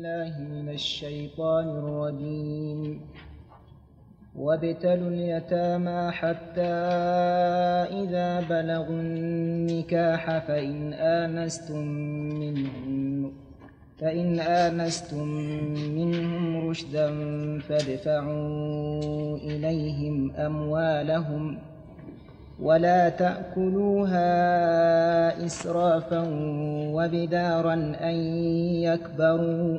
الله من الشيطان الرجيم. وابتلوا اليتامى حتى إذا بلغوا النكاح فإن آنستم منهم فإن آنستم منهم رشدا فادفعوا إليهم أموالهم ولا تأكلوها إسرافا وبدارا أن يكبروا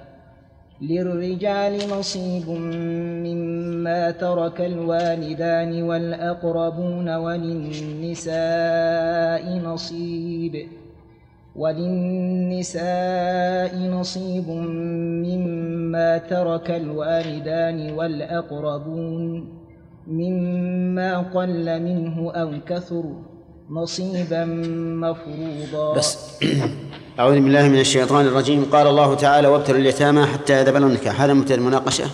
للرجال نصيب مما ترك الوالدان والأقربون وللنساء نصيب وللنساء نصيب مما ترك الوالدان والأقربون مما قل منه أو كثر نصيبا مفروضا. بس أعوذ بالله من الشيطان الرجيم. قال الله تعالى وابتلوا اليتامى حتى إذا بلغوا النكاح. هذا مبتدأ المناقشة؟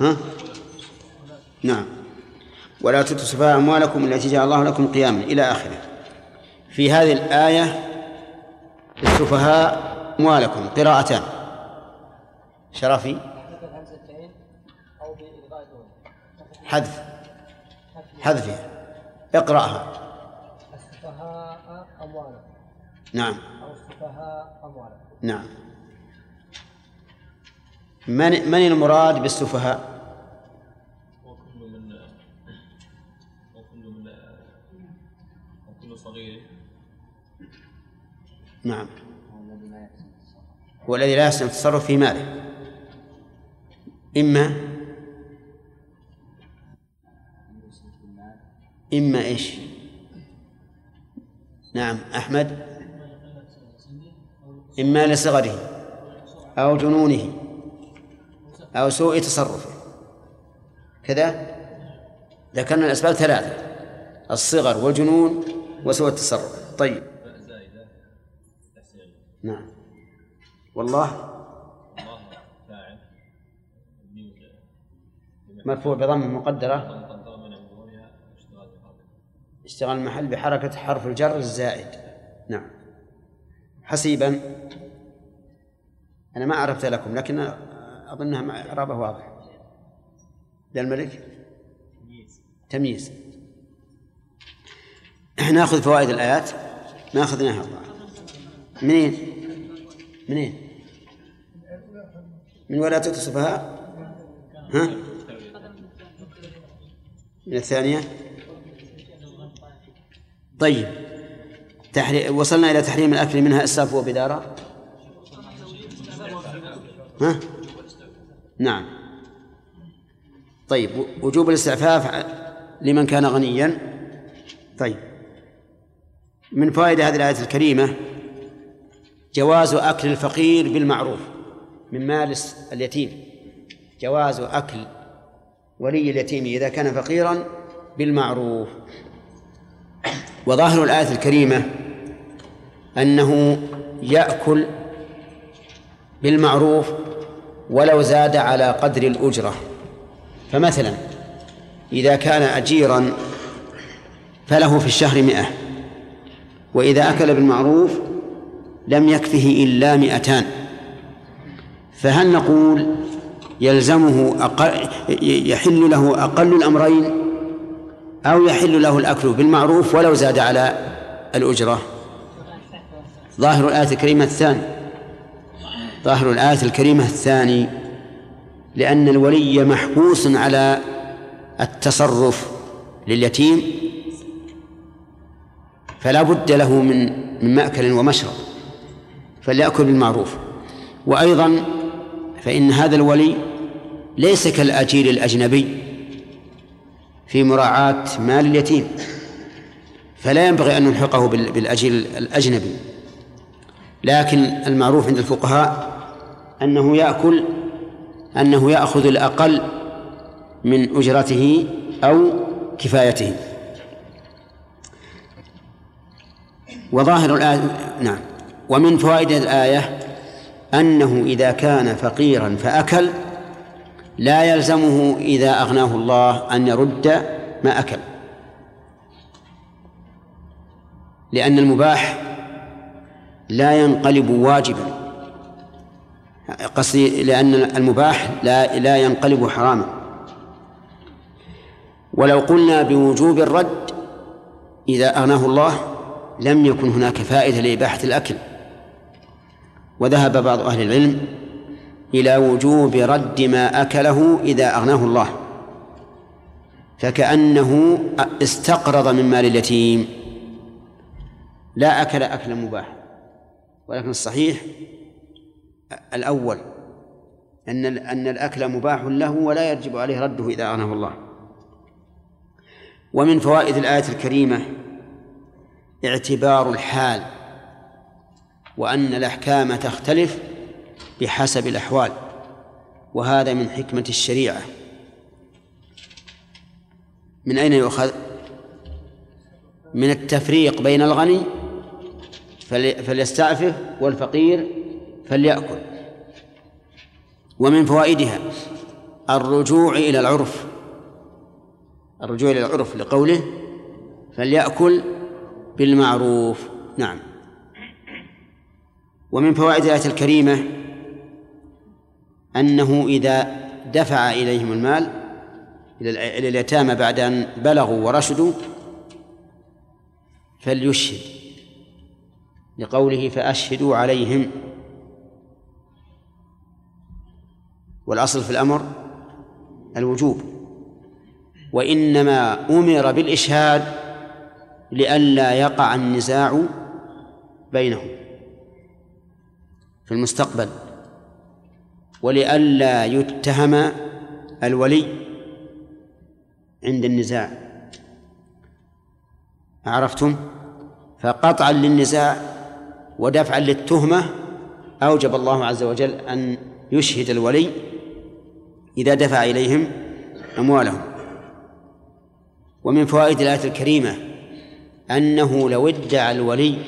ها؟ نعم. ولا تؤتوا السفهاء أموالكم التي جعل الله لكم قياما إلى آخره. في هذه الآية السفهاء أموالكم قراءتان. شرفي. حذف. حذفها. اقرأها. السفهاء أموالا نعم. أو السفهاء أموالا نعم. من من المراد بالسفهاء؟ وكل من وكل من وكل صغير. نعم. هو الذي لا يحسن التصرف في ماله. إما إما إيش؟ نعم أحمد؟ إما لصغره أو جنونه أو سوء تصرفه. كذا؟ ذكرنا الأسباب ثلاثة الصغر والجنون وسوء التصرف. طيب. نعم. والله؟ مرفوع بضم مقدرة مقدرة من ظهورها اشتغال بحرف اشتغل المحل بحركة حرف الجر الزائد نعم حسيبا أنا ما عرفت لكم لكن أظنها مع إعرابه واضح ذا الملك تمييز نأخذ فوائد الآيات ما أخذناها الله منين؟ منين؟ من ولا السفهاء؟ ها؟ من الثانية؟ طيب. تحري... وصلنا إلى تحريم الأكل منها إسراف وبدارة. ها؟ نعم. طيب وجوب الاستعفاف لمن كان غنيا. طيب. من فوائد هذه الآية الكريمة جواز أكل الفقير بالمعروف من مال اليتيم. جواز أكل ولي اليتيم إذا كان فقيرا بالمعروف. وظاهر الآية الكريمة أنه يأكل بالمعروف ولو زاد على قدر الأجرة. فمثلا إذا كان أجيرا فله في الشهر مئة وإذا أكل بالمعروف لم يكفه إلا مئتان. فهل نقول يلزمه أقل يحل له أقل الأمرين؟ أو يحل له الأكل بالمعروف ولو زاد على الأجرة. ظاهر الآية الكريمة الثاني. ظاهر الآية الكريمة الثاني. لأن الولي محبوس على التصرف لليتيم فلا بد له من من مأكل ومشرب فليأكل بالمعروف. وأيضا فإن هذا الولي ليس كالأجير الأجنبي. في مراعاة مال اليتيم. فلا ينبغي أن نلحقه بالأجل الأجنبي. لكن المعروف عند الفقهاء أنه يأكل أنه يأخذ الأقل من أجرته أو كفايته. وظاهر الآية نعم. ومن فوائد الآية أنه إذا كان فقيرا فأكل لا يلزمه إذا أغناه الله أن يرد ما أكل. لأن المباح لا ينقلب واجبا. قصدي لأن المباح لا لا ينقلب حراما. ولو قلنا بوجوب الرد إذا أغناه الله لم يكن هناك فائدة لإباحة الأكل. وذهب بعض أهل العلم إلى وجوب رد ما أكله إذا أغناه الله. فكأنه استقرض من مال اليتيم. لا أكل أكلا مباح ولكن الصحيح الأول أن أن الأكل مباح له ولا يجب عليه رده إذا أغناه الله. ومن فوائد الآية الكريمة اعتبار الحال وأن الأحكام تختلف بحسب الأحوال وهذا من حكمة الشريعة. من أين يؤخذ؟ من التفريق بين الغني فليستعفف والفقير فليأكل. ومن فوائدها الرجوع إلى العرف. الرجوع إلى العرف لقوله فليأكل بالمعروف. نعم. ومن فوائد الآية الكريمة أنه إذا دفع إليهم المال إلى اليتامى بعد أن بلغوا ورشدوا فليشهد. لقوله فأشهدوا عليهم. والأصل في الأمر الوجوب. وإنما أمر بالإشهاد لئلا يقع النزاع بينهم في المستقبل. ولئلا يتهم الولي عند النزاع. عرفتم؟ فقطعا للنزاع ودفعا للتهمة أوجب الله عز وجل أن يشهد الولي إذا دفع إليهم أموالهم. ومن فوائد الآية الكريمة أنه لو ادعى الولي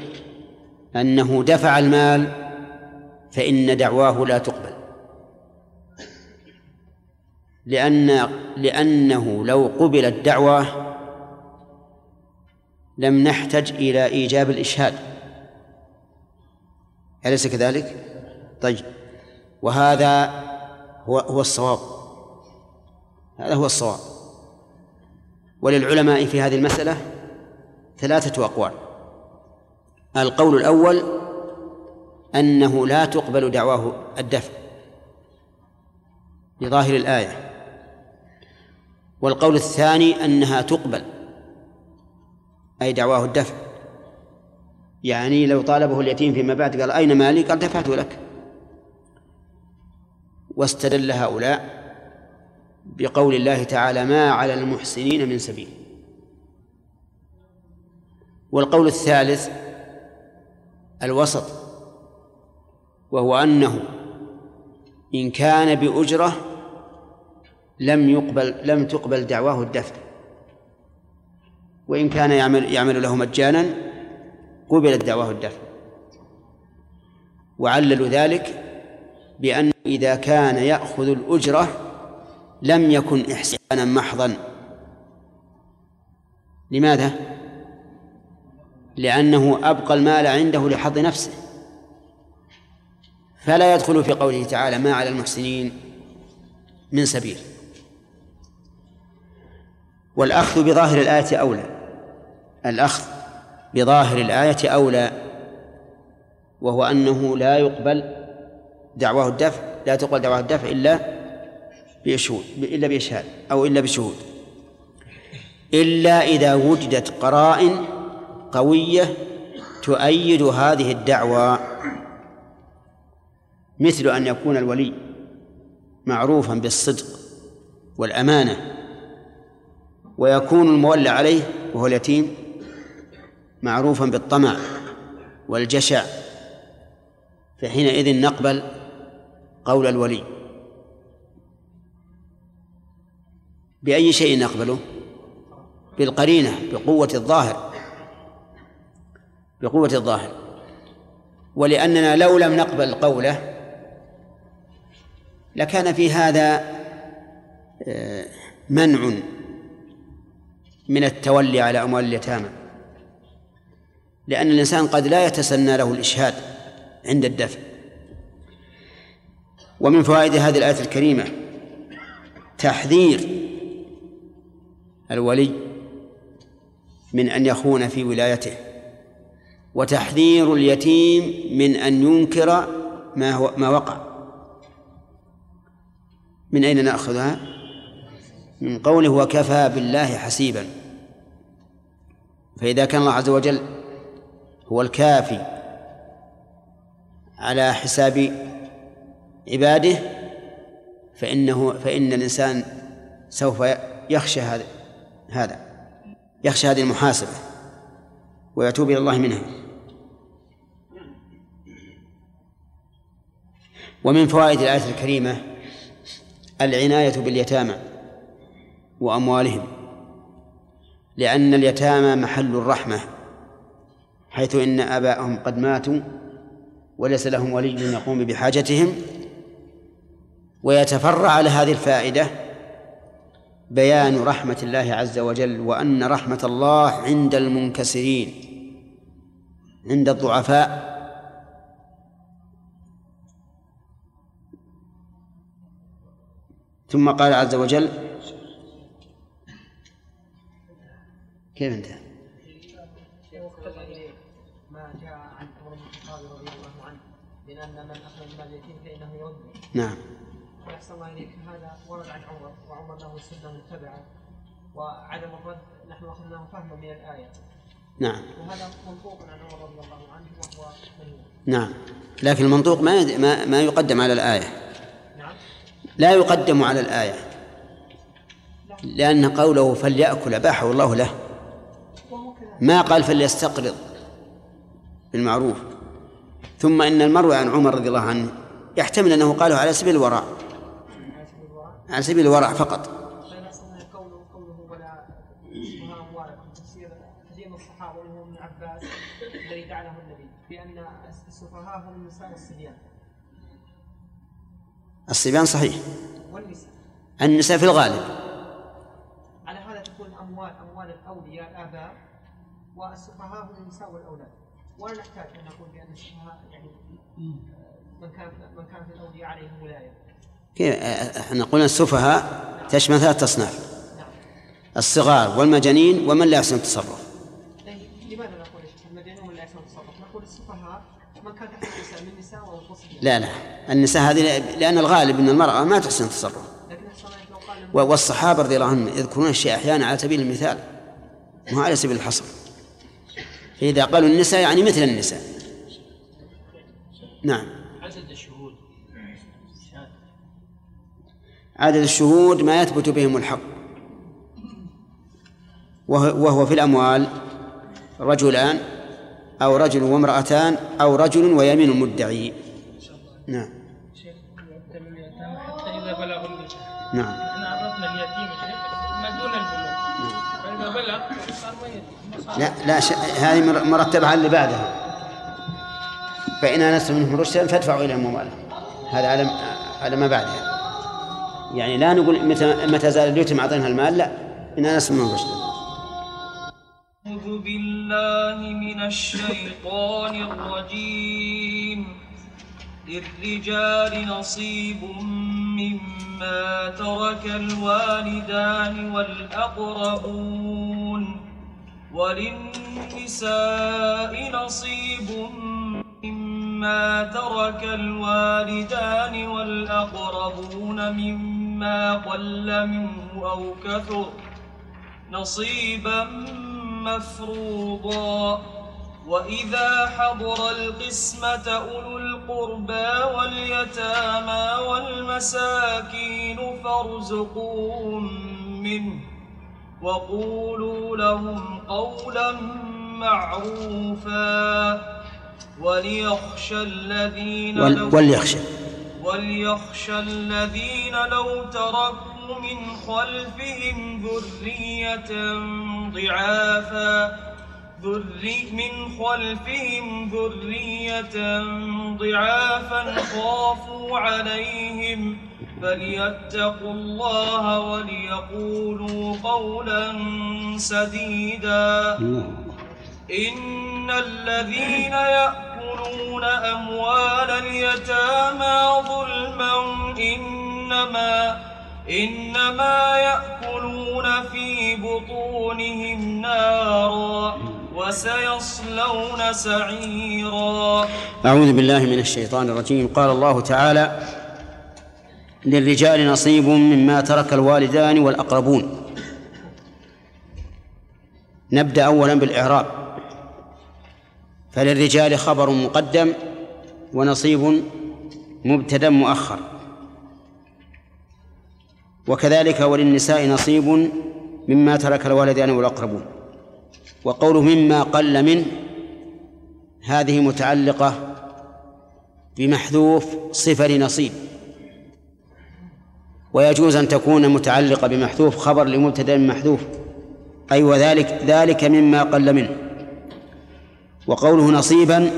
أنه دفع المال فإن دعواه لا تقبل. لأن لأنه لو قبلت دعواه لم نحتج إلى إيجاب الإشهاد. أليس كذلك؟ طيب. وهذا هو هو الصواب. هذا هو الصواب. وللعلماء في هذه المسألة ثلاثة أقوال. القول الأول أنه لا تقبل دعواه الدفع. لظاهر الآية. والقول الثاني أنها تقبل أي دعواه الدفع. يعني لو طالبه اليتيم فيما بعد قال أين مالي؟ قال دفعت لك. واستدل هؤلاء بقول الله تعالى ما على المحسنين من سبيل. والقول الثالث الوسط وهو أنه إن كان بأجرة لم يقبل لم تقبل دعواه الدفع وإن كان يعمل يعمل له مجانا قبلت دعواه الدفع وعللوا ذلك بأن إذا كان يأخذ الأجرة لم يكن إحسانا محضا. لماذا؟ لأنه أبقى المال عنده لحظ نفسه. فلا يدخل في قوله تعالى ما على المحسنين من سبيل والأخذ بظاهر الآية أولى. الأخذ بظاهر الآية أولى وهو أنه لا يقبل دعواه الدفع لا تقبل دعواه الدفع إلا بشهود إلا بإشهاد أو إلا بشهود. إلا إذا وجدت قرائن قوية تؤيد هذه الدعوة مثل أن يكون الولي معروفا بالصدق والأمانة ويكون المولى عليه وهو اليتيم معروفا بالطمع والجشع فحينئذ نقبل قول الولي. بأي شيء نقبله؟ بالقرينة بقوة الظاهر. بقوة الظاهر. ولأننا لو لم نقبل قوله لكان في هذا آه، منع من التولي على أموال اليتامى. لأن الإنسان قد لا يتسنى له الإشهاد عند الدفع. ومن فوائد هذه الآية الكريمة تحذير الولي من أن يخون في ولايته وتحذير اليتيم من أن ينكر ما هو ما وقع. من أين نأخذها؟ من قوله وكفى بالله حسيبا فإذا كان الله عز وجل هو الكافي على حساب عباده فإنه فإن الإنسان سوف يخشى هذا هذا يخشى هذه المحاسبة ويتوب إلى الله منها. ومن فوائد الآية الكريمة العناية باليتامى وأموالهم. لأن اليتامى محل الرحمة حيث إن آباءهم قد ماتوا وليس لهم ولي يقوم بحاجتهم. ويتفرع على هذه الفائدة بيان رحمة الله عز وجل وأن رحمة الله عند المنكسرين عند الضعفاء. ثم قال عز وجل كيف انتهى؟ ما جاء عن عمر بن الخطاب رضي الله عنه من ان من اخذ مال اليتيم فإنه يرد نعم. ويحسن الله إليك. هذا ورد عن عمر وعمر له سنة متبعة وعدم الرد نحن أخذناه فهما من الآية. نعم. وهذا منطوق عن عمر رضي الله عنه وهو نعم. لكن المنطوق ما يد- ما ما يقدم على الآية. نعم. لا يقدم على الآية. لأن قوله فليأكل أباحه الله له. ما قال فليستقرض. بالمعروف. ثم إن المروي عن عمر رضي الله عنه يحتمل أنه قاله على سبيل الورع على سبيل الورع فقط. وهو ابن عباس الذي جعله النبي بأن السفهاء هم النساء والصبيان الصبيان صحيح. والنساء. النساء في الغالب على هذا تكون أموال أموال الأولياء الآباء والسفهاء هم النساء والأولاد. ولا نحتاج أن نقول بأن السفهاء يعني من كان من كان في الأولياء عليهم ولاية. كيف؟ إحنا قلنا السفهاء تشمل ثلاث أصناف. نعم. الصغار والمجانين ومن لا يحسن التصرف. طيب لماذا نقول المجانين ولا يحسن التصرف؟ نقول السفهاء من كان تحت النساء من لا لا. النساء هذه لأن الغالب أن المرأة ما تحسن التصرف. لكن أحسن الله لو قال و- والصحابة رضي الله عنهم يذكرون الشيء أحيانا على سبيل المثال. مو على سبيل الحصر. فإذا قالوا النساء يعني مثل النساء. نعم. عدد الشهود. عدد الشهود ما يثبت بهم الحق. وهو وهو في الأموال. رجلان أو رجل وامرأتان أو رجل ويمين مدعي. نعم. حتى إذا البلوغ نعم. إحنا عرفنا اليتيم ما دون البلوغ فإذا بلغ صار ما يتيم ما صار لا لا ش... هذه مر- مرتبة على اللي بعدها. فإن آنستم منهم رشدا فادفعوا إليهم أموالهم هذا على على ما بعدها. يعني لا نقول متى متى زال اليتيم أعطينها المال لا. إن آنستم منهم رشدا. أعوذ بالله من الشيطان الرجيم. للرجال نصيب مما ترك الوالدان والأقربون. وللنساء نصيب مما ترك الوالدان والأقربون مما قل منه أو كثر نصيبا مفروضا. وإذا حضر القسمة أولو القربى واليتامى والمساكين فارزقوهم منه. وقولوا لهم قولا معروفا وليخشى الذين ول... لو وليخشى. وليخشى الذين لو تركوا من خلفهم ذرية ضعافا ذري من خلفهم ذرية ضعافا خافوا عليهم فليتقوا الله وليقولوا قولا سديدا. إن الذين يأكلون أموال اليتامى ظلما إنما إنما يأكلون في بطونهم نارا وسيصلون سعيرا. أعوذ بالله من الشيطان الرجيم. قال الله تعالى للرجال نصيب مما ترك الوالدان والأقربون. نبدأ أولا بالإعراب. فللرجال خبر مقدم ونصيب مبتدأ مؤخر. وكذلك وللنساء نصيب مما ترك الوالدان والأقربون. وقوله مما قل منه هذه متعلقة بمحذوف صفة لنصيب ويجوز أن تكون متعلقة بمحذوف خبر لمبتدأ محذوف. أي أيوة وذلك ذلك مما قل منه. وقوله نصيبا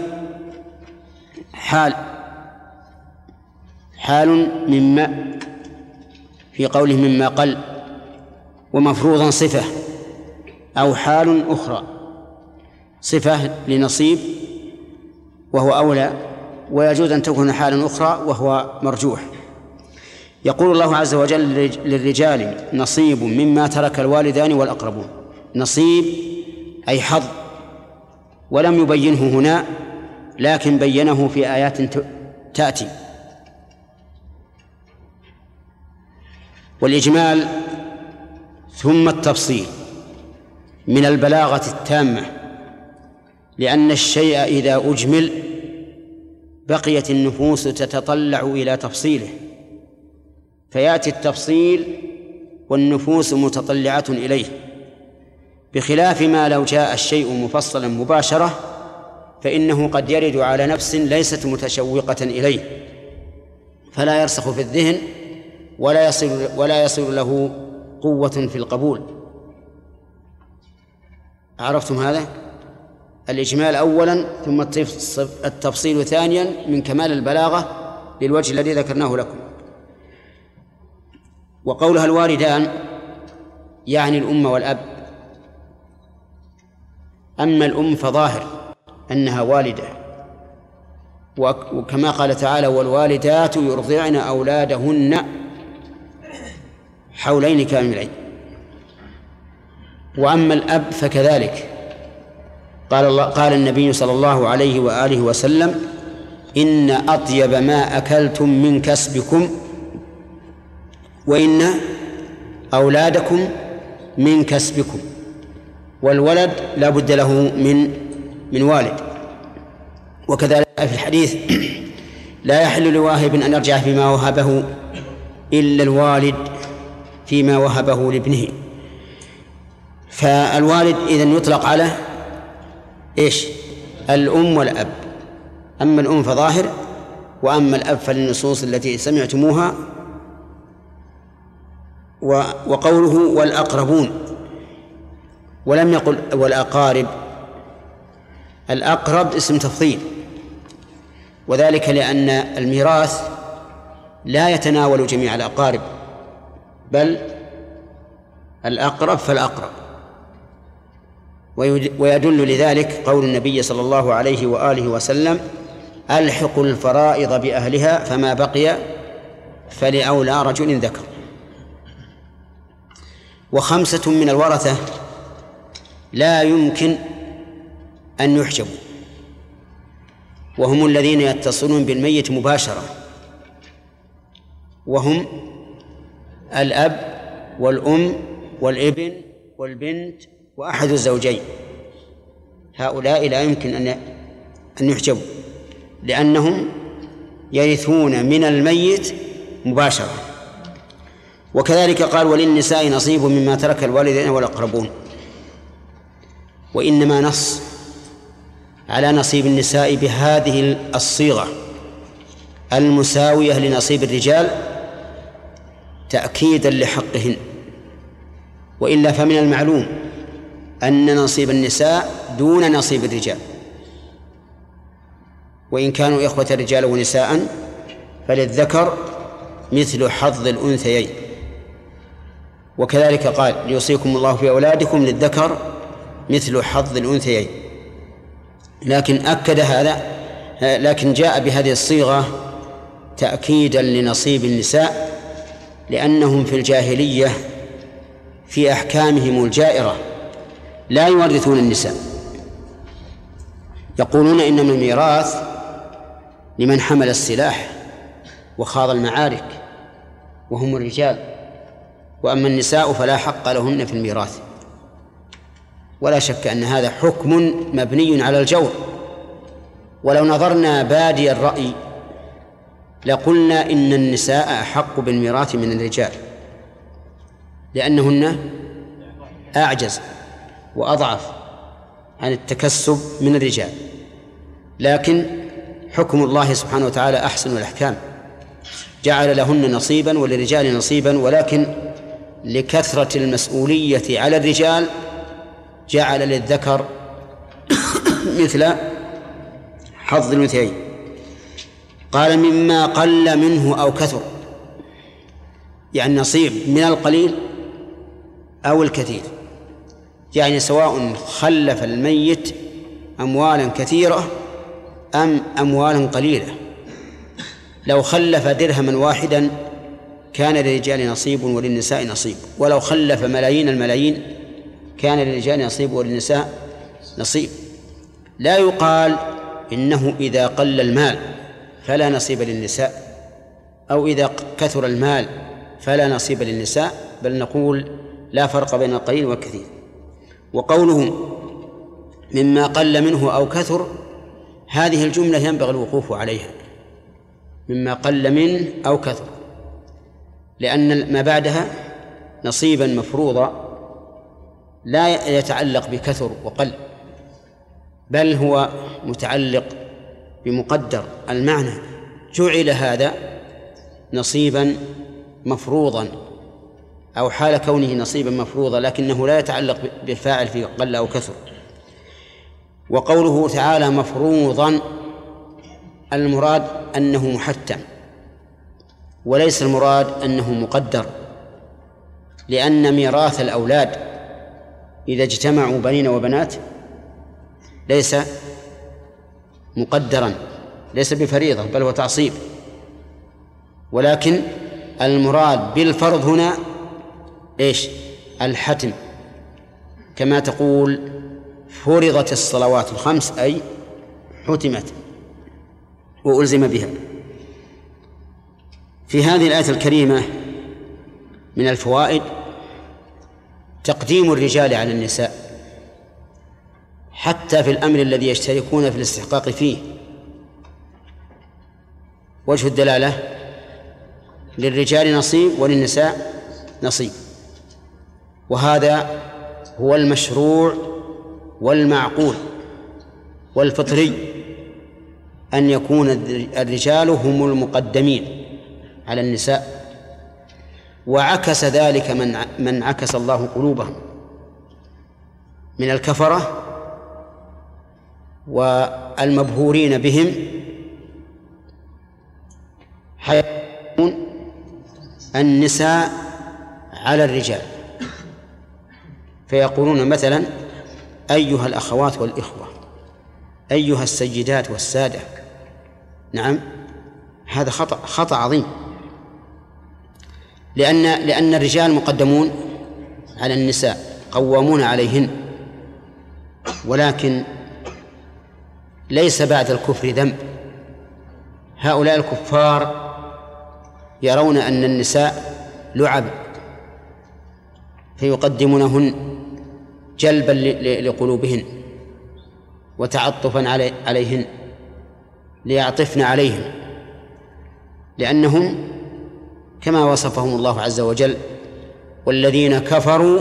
حال حال مما في قوله مما قل ومفروضا صفة أو حال أخرى. صفة لنصيب وهو أولى. ويجوز أن تكون حالا أخرى وهو مرجوح. يقول الله عز وجل للرجال نصيب مما ترك الوالدان والأقربون. نصيب أي حظ. ولم يبينه هنا لكن بينه في آيات تأتي. والإجمال ثم التفصيل من البلاغة التامة لأن الشيء إذا أجمل بقيت النفوس تتطلع إلى تفصيله. فيأتي التفصيل والنفوس متطلعة إليه بخلاف ما لو جاء الشيء مفصلا مباشرة فإنه قد يرد على نفس ليست متشوقة إليه. فلا يرسخ في الذهن ولا يصل ولا يصل له قوة في القبول. عرفتم هذا؟ الإجمال أولا ثم التفصيل ثانيا من كمال البلاغة للوجه الذي ذكرناه لكم. وقولها الوالدان يعني الأم والأب. أما الأم فظاهر أنها والدة. وكما قال تعالى والوالدات يرضعن أولادهن حولين كاملين. وأما الأب فكذلك. قال الله قال النبي صلى الله عليه وآله وسلم إن أطيب ما أكلتم من كسبكم وإن أولادكم من كسبكم والولد لا بد له من من والد. وكذلك في الحديث لا يحل لواهب أن يرجع فيما وهبه إلا الوالد فيما وهبه لابنه. فالوالد إذا يطلق على إيش؟ الأم والأب. أما الأم فظاهر وأما الأب فالنصوص التي سمعتموها وقوله والأقربون ولم يقل والأقارب. الأقرب اسم تفضيل وذلك لأن الميراث لا يتناول جميع الأقارب بل الأقرب فالأقرب. ويدل لذلك قول النبي صلى الله عليه وآله وسلم ألحقوا الفرائض بأهلها فما بقي فلأولى رجل ذكر. وخمسة من الورثة لا يمكن أن يحجبوا. وهم الذين يتصلون بالميت مباشرة. وهم الأب والأم والابن والبنت وأحد الزوجين. هؤلاء لا يمكن أن أن يحجبوا لأنهم يرثون من الميت مباشرة. وكذلك قال وللنساء نصيب مما ترك الوالدين والأقربون. وإنما نص على نصيب النساء بهذه الصيغة المساوية لنصيب الرجال تأكيدا لحقهن. وإلا فمن المعلوم أن نصيب النساء دون نصيب الرجال. وإن كانوا إخوة رجالا ونساء فللذكر مثل حظ الأنثيين. وكذلك قال ليوصيكم الله في أولادكم للذكر مثل حظ الأنثيين. لكن أكد هذا لكن جاء بهذه الصيغة تأكيدا لنصيب النساء لأنهم في الجاهلية في أحكامهم الجائرة لا يورثون النساء. يقولون إن من الميراث لمن حمل السلاح وخاض المعارك وهم الرجال وأما النساء فلا حق لهن في الميراث. ولا شك أن هذا حكم مبني على الجور. ولو نظرنا بادي الرأي لقلنا إن النساء أحق بالميراث من الرجال لأنهن أعجز وأضعف عن التكسب من الرجال. لكن حكم الله سبحانه وتعالى أحسن الأحكام. جعل لهن نصيبا وللرجال نصيبا ولكن لكثرة المسؤولية على الرجال جعل للذكر مثل حظ الأنثيين. قال مما قل منه أو كثر يعني نصيب من القليل أو الكثير. يعني سواء خلف الميت أموالا كثيرة أم أموالا قليلة. لو خلف درهما واحدا كان للرجال نصيب وللنساء نصيب. ولو خلف ملايين الملايين كان للرجال نصيب وللنساء نصيب. لا يقال إنه إذا قل المال فلا نصيب للنساء أو إذا كثر المال فلا نصيب للنساء بل نقول لا فرق بين القليل والكثير. وقوله مما قل منه أو كثر هذه الجملة ينبغي الوقوف عليها. مما قل منه أو كثر. لأن ما بعدها نصيبا مفروضا لا يتعلق بكثر وقل بل هو متعلق بمقدر. المعنى جعل هذا نصيبا مفروضا أو حال كونه نصيبا مفروضا لكنه لا يتعلق بالفاعل في قل أو كثر. وقوله تعالى مفروضا المراد أنه محتم. وليس المراد أنه مقدر لأن ميراث الأولاد إذا اجتمعوا بنين وبنات ليس مقدرا ليس بفريضة بل هو تعصيب. ولكن المراد بالفرض هنا إيش؟ الحتم. كما تقول فرضت الصلوات الخمس أي حتمت وألزم بها. في هذه الآية الكريمة من الفوائد تقديم الرجال على النساء حتى في الأمر الذي يشتركون في الاستحقاق فيه. وجه الدلالة للرجال نصيب وللنساء نصيب. وهذا هو المشروع والمعقول والفطري أن يكون الرجال هم المقدمين. على النساء. وعكس ذلك من من عكس الله قلوبهم من الكفرة والمبهورين بهم. حيكون النساء على الرجال. فيقولون مثلا أيها الأخوات والإخوة أيها السيدات والسادة. نعم هذا خطأ خطأ عظيم. لأن لأن الرجال مقدمون على النساء قوامون عليهن. ولكن ليس بعد الكفر ذنب. هؤلاء الكفار يرون أن النساء لعب فيقدمونهن جلبا لقلوبهن وتعطفا عليهن ليعطفن عليهم. لأنهم كما وصفهم الله عز وجل والذين كفروا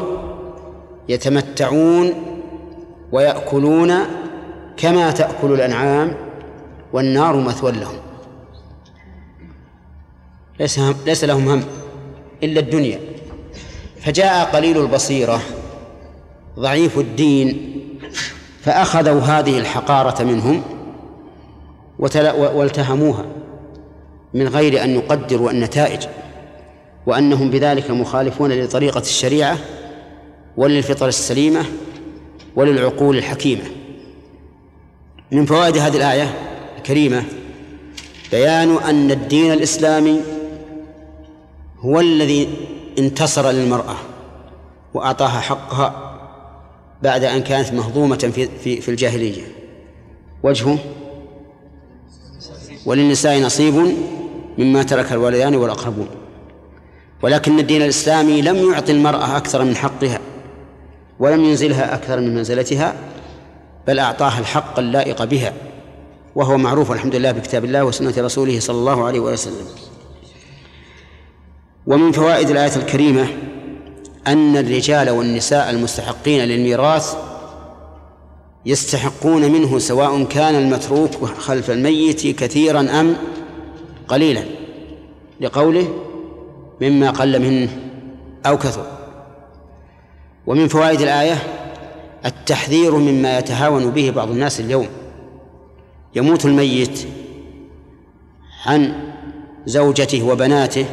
يتمتعون ويأكلون كما تأكل الأنعام والنار مثوى لهم. ليس, هم ليس لهم هم إلا الدنيا. فجاء قليل البصيرة ضعيف الدين فأخذوا هذه الحقارة منهم والتهموها من غير أن يقدروا النتائج. وأنهم بذلك مخالفون لطريقة الشريعة وللفطر السليمة وللعقول الحكيمة. من فوائد هذه الآية الكريمة بيان أن الدين الإسلامي هو الذي انتصر للمرأة وأعطاها حقها بعد أن كانت مهضومة في في, في الجاهلية. وجهه وللنساء نصيب مما ترك الوالدان والأقربون. ولكن الدين الإسلامي لم يعطي المرأة أكثر من حقها ولم ينزلها أكثر من منزلتها بل أعطاها الحق اللائق بها وهو معروف الحمد لله بكتاب الله وسنة رسوله صلى الله عليه وسلم. ومن فوائد الآية الكريمة أن الرجال والنساء المستحقين للميراث يستحقون منه سواء كان المتروك خلف الميت كثيرا أم قليلا لقوله مما قل منه أو كثر. ومن فوائد الآية التحذير مما يتهاون به بعض الناس اليوم. يموت الميت عن زوجته وبناته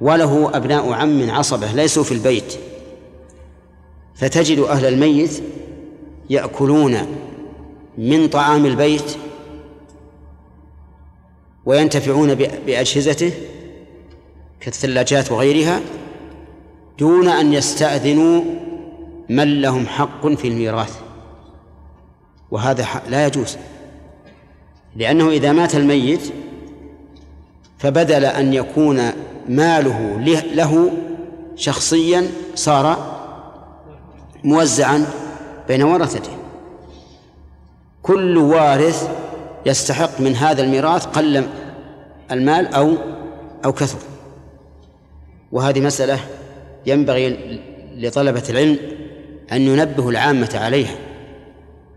وله أبناء عم عصبة ليسوا في البيت. فتجد أهل الميت يأكلون من طعام البيت وينتفعون بأجهزته كالثلاجات وغيرها دون أن يستأذنوا من لهم حق في الميراث. وهذا لا يجوز لأنه إذا مات الميت فبدل أن يكون ماله له شخصيا صار موزعا بين ورثته. كل وارث يستحق من هذا الميراث قل المال أو أو كثر. وهذه مسألة ينبغي لطلبة العلم أن ينبهوا العامة عليها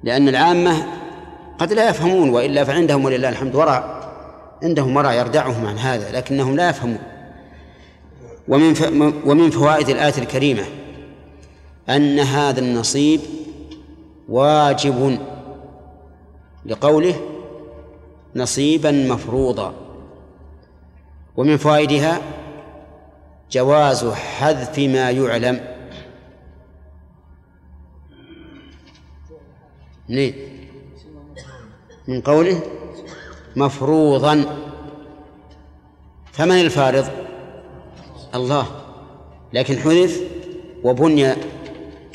لأن العامة قد لا يفهمون وإلا فعندهم ولله الحمد ورع عندهم ورع يردعهم عن هذا لكنهم لا يفهمون. ومن ومن فوائد الآية الكريمة أن هذا النصيب واجب لقوله نصيبا مفروضا. ومن فوائدها جواز حذف ما يعلم. منين من قوله مفروضا. فمن الفارض؟ الله. لكن حذف وبني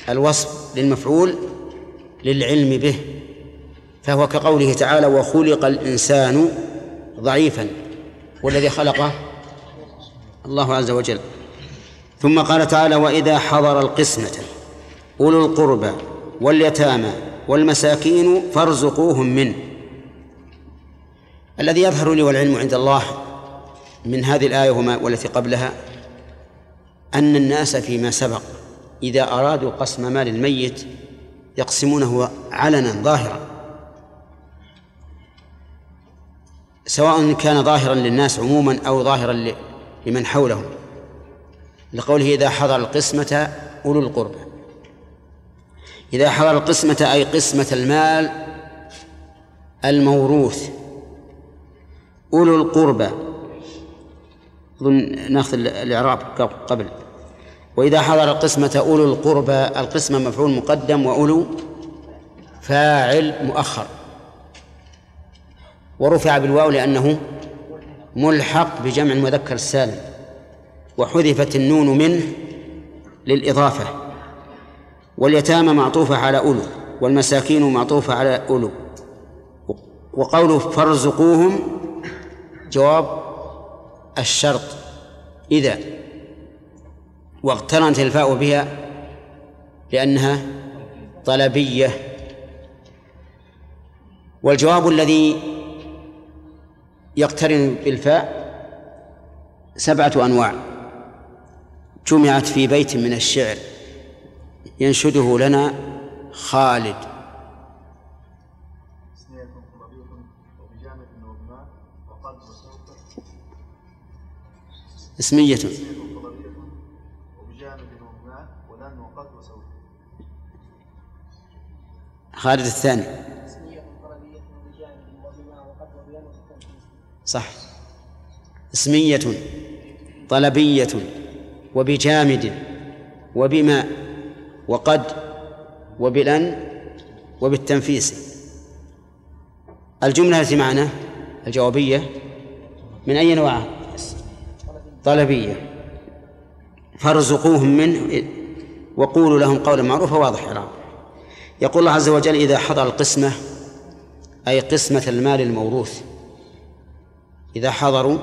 الوصف للمفعول للعلم به. فهو كقوله تعالى وخلق الإنسان ضعيفا. والذي خلقه الله عز وجل. ثم قال تعالى وإذا حضر القسمة أولو القربى واليتامى والمساكين فارزقوهم منه. الذي يظهر لي والعلم عند الله من هذه الآية وما والتي قبلها أن الناس فيما سبق إذا أرادوا قسم مال الميت يقسمونه علنا ظاهرا. سواء كان ظاهرا للناس عموما أو ظاهرا لمن حولهم. لقوله إذا حضر القسمة أولو القربى إذا حضر القسمة أي قسمة المال الموروث. أولو القربى أظن ناخذ الإعراب قبل. وإذا حضر القسمة أولو القربى القسمة مفعول مقدم وأولو فاعل مؤخر. ورفع بالواو لأنه ملحق بجمع المذكر السالم وحذفت النون منه للإضافة. واليتامى معطوفة على أولو والمساكين معطوفة على أولو. وقوله فارزقوهم جواب الشرط. إذا واقترنت الفاء بها لأنها طلبية. والجواب الذي يقترن بالفاء سبعة أنواع. جمعت في بيت من الشعر. ينشده لنا خالد. اسمية. خالد الثاني. صح. اسمية طلبية وبجامد وبما وقد وبلن وبالتنفيس. الجملة التي معنا الجوابية من أي نوع؟ طلبية. فارزقوهم منه وقولوا لهم قولا معروفا واضح إعراب يقول الله عز وجل إذا حضر القسمة أي قسمة المال الموروث إذا حضروا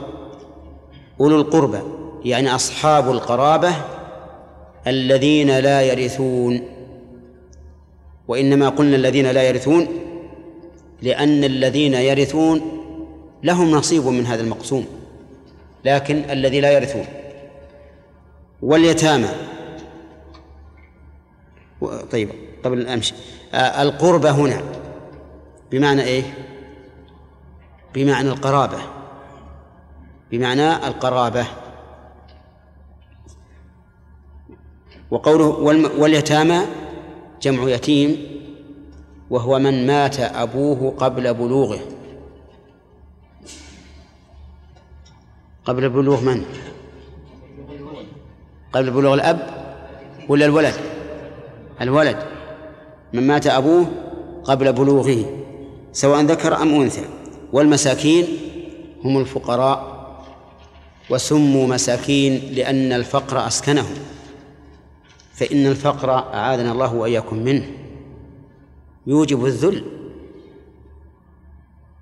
أولو القربى يعني أصحاب القرابة الذين لا يرثون. وإنما قلنا الذين لا يرثون لأن الذين يرثون لهم نصيب من هذا المقسوم لكن الذي لا يرثون. واليتامى. طيب قبل أمشي. القربة هنا بمعنى إيه؟ بمعنى القرابة. بمعنى القرابة. وقوله واليتامى جمع يتيم وهو من مات أبوه قبل بلوغه. قبل بلوغ من؟ قبل بلوغ الأب ولا الولد؟ الولد. من مات أبوه قبل بلوغه سواء ذكر أم أنثى. والمساكين هم الفقراء. وسموا مساكين لأن الفقر أسكنهم. فإن الفقر أعاذنا الله وإياكم منه. يوجب الذل.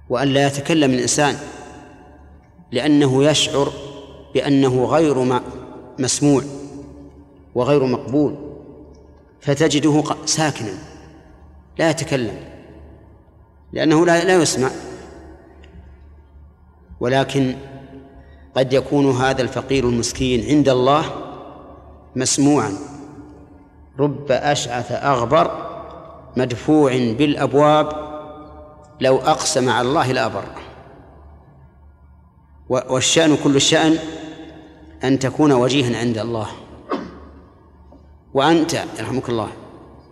وأن لا يتكلم الإنسان. لأنه يشعر بأنه غير مسموع وغير مقبول. فتجده ساكنا. لا يتكلم. لأنه لا لا يسمع. ولكن قد يكون هذا الفقير المسكين عند الله مسموعا. رب أشعث أغبر مدفوع بالأبواب لو أقسم على الله لأبر. والشأن كل الشأن أن تكون وجيها عند الله. وأنت يرحمك الله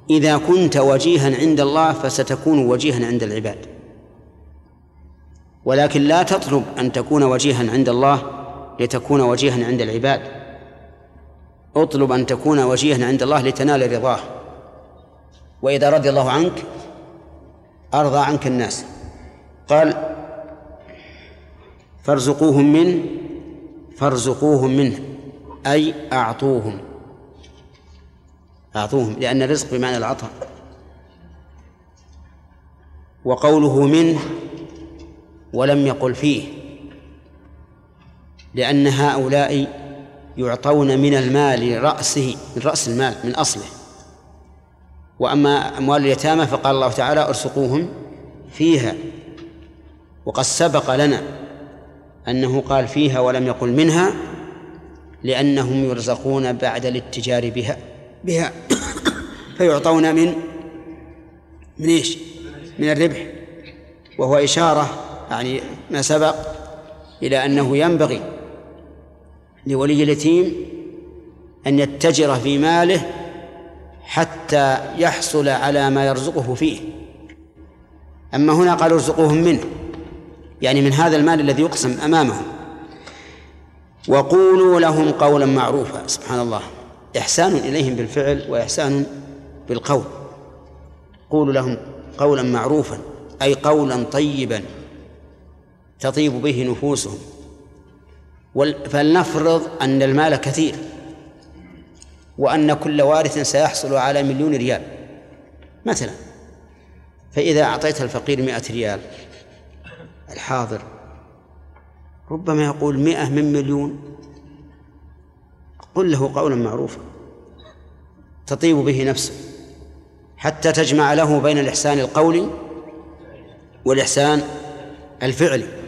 إذا كنت وجيها عند الله فستكون وجيها عند العباد. ولكن لا تطلب أن تكون وجيها عند الله لتكون وجيها عند العباد. اطلب أن تكون وجيها عند الله لتنال رضاه. وإذا رضي الله عنك أرضى عنك الناس. قال فارزقوهم منه فارزقوهم منه أي أعطوهم. أعطوهم لأن الرزق بمعنى العطاء. وقوله منه ولم يقل فيه لأن هؤلاء يعطون من المال رأسه من رأس المال من أصله. وأما أموال اليتامى فقال الله تعالى ارزقوهم فيها. وقد سبق لنا أنه قال فيها ولم يقل منها لأنهم يرزقون بعد الاتجار بها بها. فيعطون من من إيش؟ من الربح. وهو إشارة يعني ما سبق إلى أنه ينبغي لولي اليتيم أن يتجر في ماله حتى يحصل على ما يرزقه فيه. أما هنا قال ارزقوهم منه يعني من هذا المال الذي يقسم أمامهم. وقولوا لهم قولا معروفا سبحان الله. إحسان إليهم بالفعل وإحسان بالقول. قولوا لهم قولا معروفا أي قولا طيبا. تطيب به نفوسهم. فلنفرض أن المال كثير وأن كل وارث سيحصل على مليون ريال مثلا. فإذا أعطيت الفقير مئة ريال الحاضر ربما يقول مئة من مليون. قل له قولا معروفا تطيب به نفسه حتى تجمع له بين الإحسان القولي والإحسان الفعلي.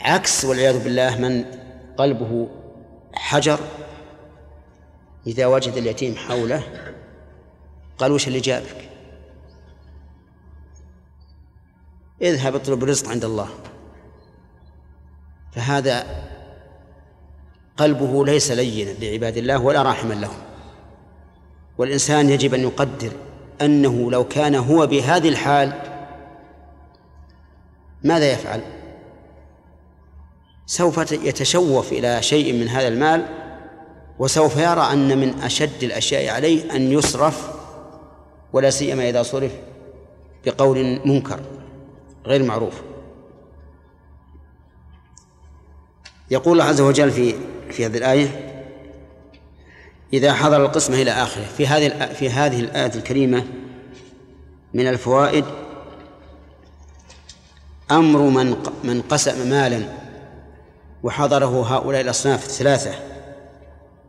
عكس والعياذ بالله من قلبه حجر إذا وجد اليتيم حوله قال وش اللي جابك؟ اذهب اطلب الرزق عند الله. فهذا قلبه ليس لينا لعباد الله ولا راحما لهم. والإنسان يجب أن يقدر أنه لو كان هو بهذه الحال ماذا يفعل؟ سوف يتشوف إلى شيء من هذا المال وسوف يرى أن من أشد الأشياء عليه أن يصرف ولا سيما إذا صرف بقول منكر غير معروف. يقول الله عز وجل في في هذه الآية إذا حضر القسمة إلى آخره. في هذه في هذه الآية الكريمة من الفوائد أمر من من قسم مالا وحضره هؤلاء الأصناف الثلاثة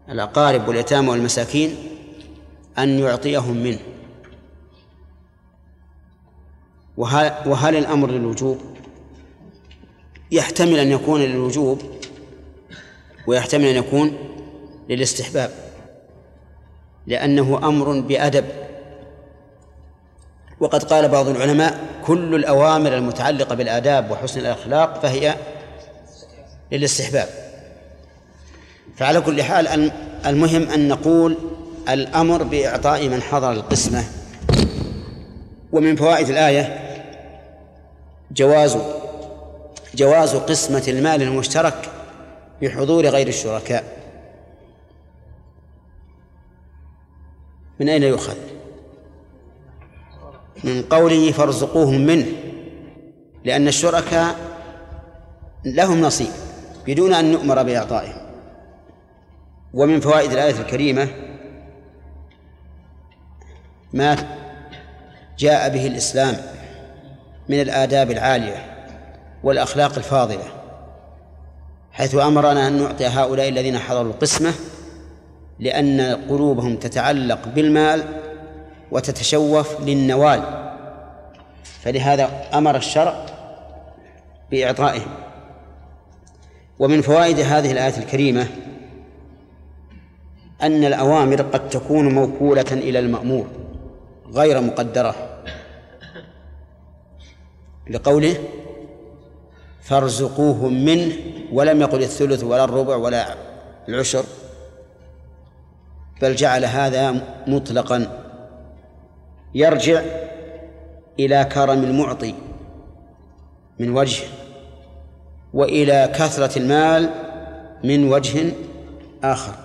الأقارب واليتامى والمساكين أن يعطيهم منه. وهل, وهل الأمر للوجوب؟ يحتمل أن يكون للوجوب ويحتمل أن يكون للاستحباب لأنه أمر بأدب. وقد قال بعض العلماء كل الأوامر المتعلقة بالآداب وحسن الأخلاق فهي للاستحباب. فعلى كل حال المهم أن نقول الأمر بإعطاء من حضر القسمة. ومن فوائد الآية جواز جواز قسمة المال المشترك بحضور غير الشركاء. من أين يؤخذ؟ من قوله فارزقوهم منه لأن الشركاء لهم نصيب. بدون أن نؤمر بإعطائهم. ومن فوائد الآية الكريمة ما جاء به الإسلام من الآداب العالية والأخلاق الفاضلة حيث أمرنا أن نعطي هؤلاء الذين حضروا القسمة لأن قلوبهم تتعلق بالمال وتتشوف للنوال. فلهذا أمر الشرع بإعطائهم. ومن فوائد هذه الآية الكريمة أن الأوامر قد تكون موكولة إلى المأمور غير مقدرة. لقوله فارزقوهم منه ولم يقل الثلث ولا الربع ولا العشر بل جعل هذا مطلقا. يرجع إلى كرم المعطي من وجه وإلى كثرة المال من وجه آخر.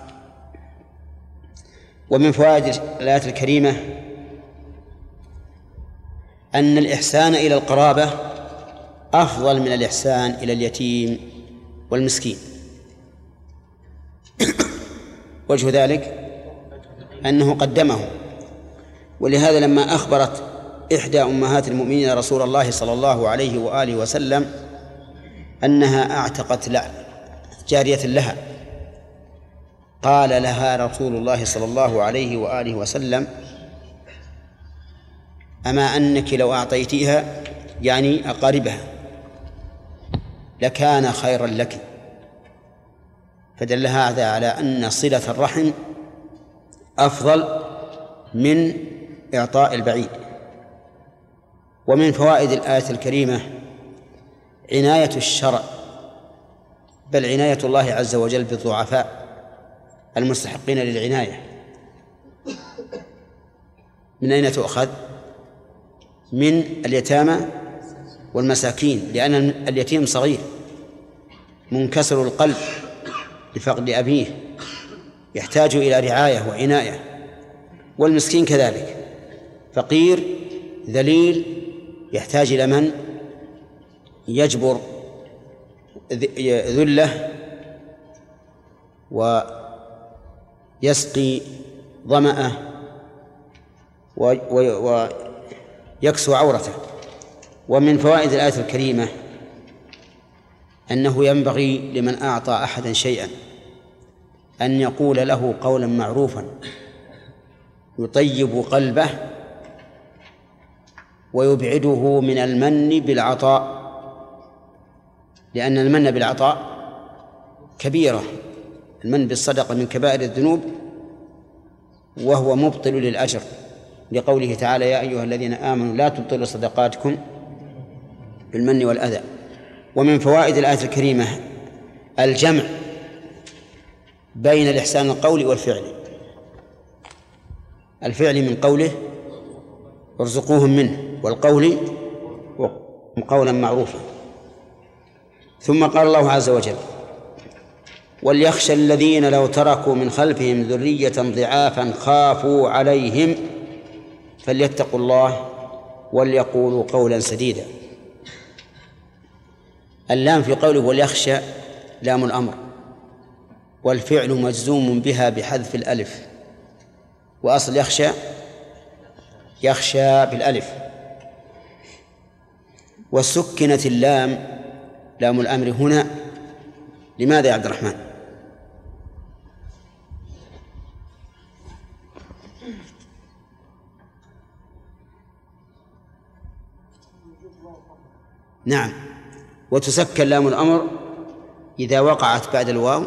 ومن فوائد الآية الكريمة أن الإحسان إلى القرابة أفضل من الإحسان إلى اليتيم والمسكين. وجه ذلك أنه قدمه. ولهذا لما أخبرت إحدى أمهات المؤمنين رسول الله صلى الله عليه وآله وسلم أنها أعتقت لا جارية لها. قال لها رسول الله صلى الله عليه وآله وسلم أما أنك لو أعطيتيها يعني أقاربها لكان خيرا لك. فدل هذا على أن صلة الرحم أفضل من إعطاء البعيد. ومن فوائد الآية الكريمة عناية الشرع بل عناية الله عز وجل بالضعفاء المستحقين للعناية من أين تؤخذ؟ من اليتامى والمساكين لأن اليتيم صغير منكسر القلب لفقد أبيه يحتاج إلى رعاية وعناية والمسكين كذلك فقير ذليل يحتاج إلى من يجبر ذلة ويسقي ظمأه ويكسو عورته. ومن فوائد الآية الكريمة أنه ينبغي لمن أعطى أحدا شيئا أن يقول له قولا معروفا يطيب قلبه ويبعده من المن بالعطاء. لأن المن بالعطاء كبيرة. المن بالصدقة من كبائر الذنوب وهو مبطل للأجر. لقوله تعالى يا أيها الذين آمنوا لا تبطلوا صدقاتكم بالمن والأذى. ومن فوائد الآية الكريمة الجمع بين الإحسان القولي والفعلي الفعل من قوله ارزقوهم منه والقول قولا معروفا. ثم قال الله عز وجل وليخشى الذين لو تركوا من خلفهم ذرية ضعافا خافوا عليهم فليتقوا الله وليقولوا قولا سديدا. اللام في قوله وليخشى لام الأمر والفعل مجزوم بها بحذف الألف وأصل يخشى يخشى بالألف. وسكنت اللام لام الأمر هنا. لماذا يا عبد الرحمن؟ نعم. وتسكن لام الأمر إذا وقعت بعد الواو.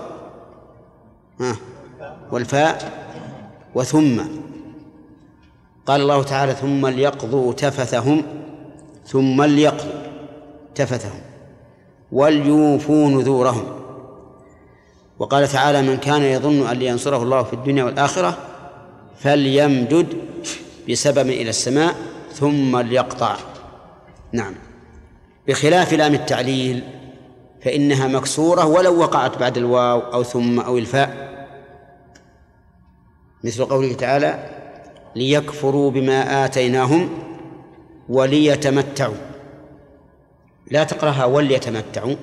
ها. والفاء. وثم. قال الله تعالى ثم ليقضوا تفثهم. ثم ليقضوا تفثهم. وليوفوا نذورهم. وقال تعالى من كان يظن أن ينصره الله في الدنيا والآخرة فليمدد بسبب إلى السماء ثم ليقطع. نعم. بخلاف لام التعليل فإنها مكسورة ولو وقعت بعد الواو أو ثم أو الفاء. مثل قوله تعالى ليكفروا بما آتيناهم وليتمتعوا. لا تقرأها وليتمتعوا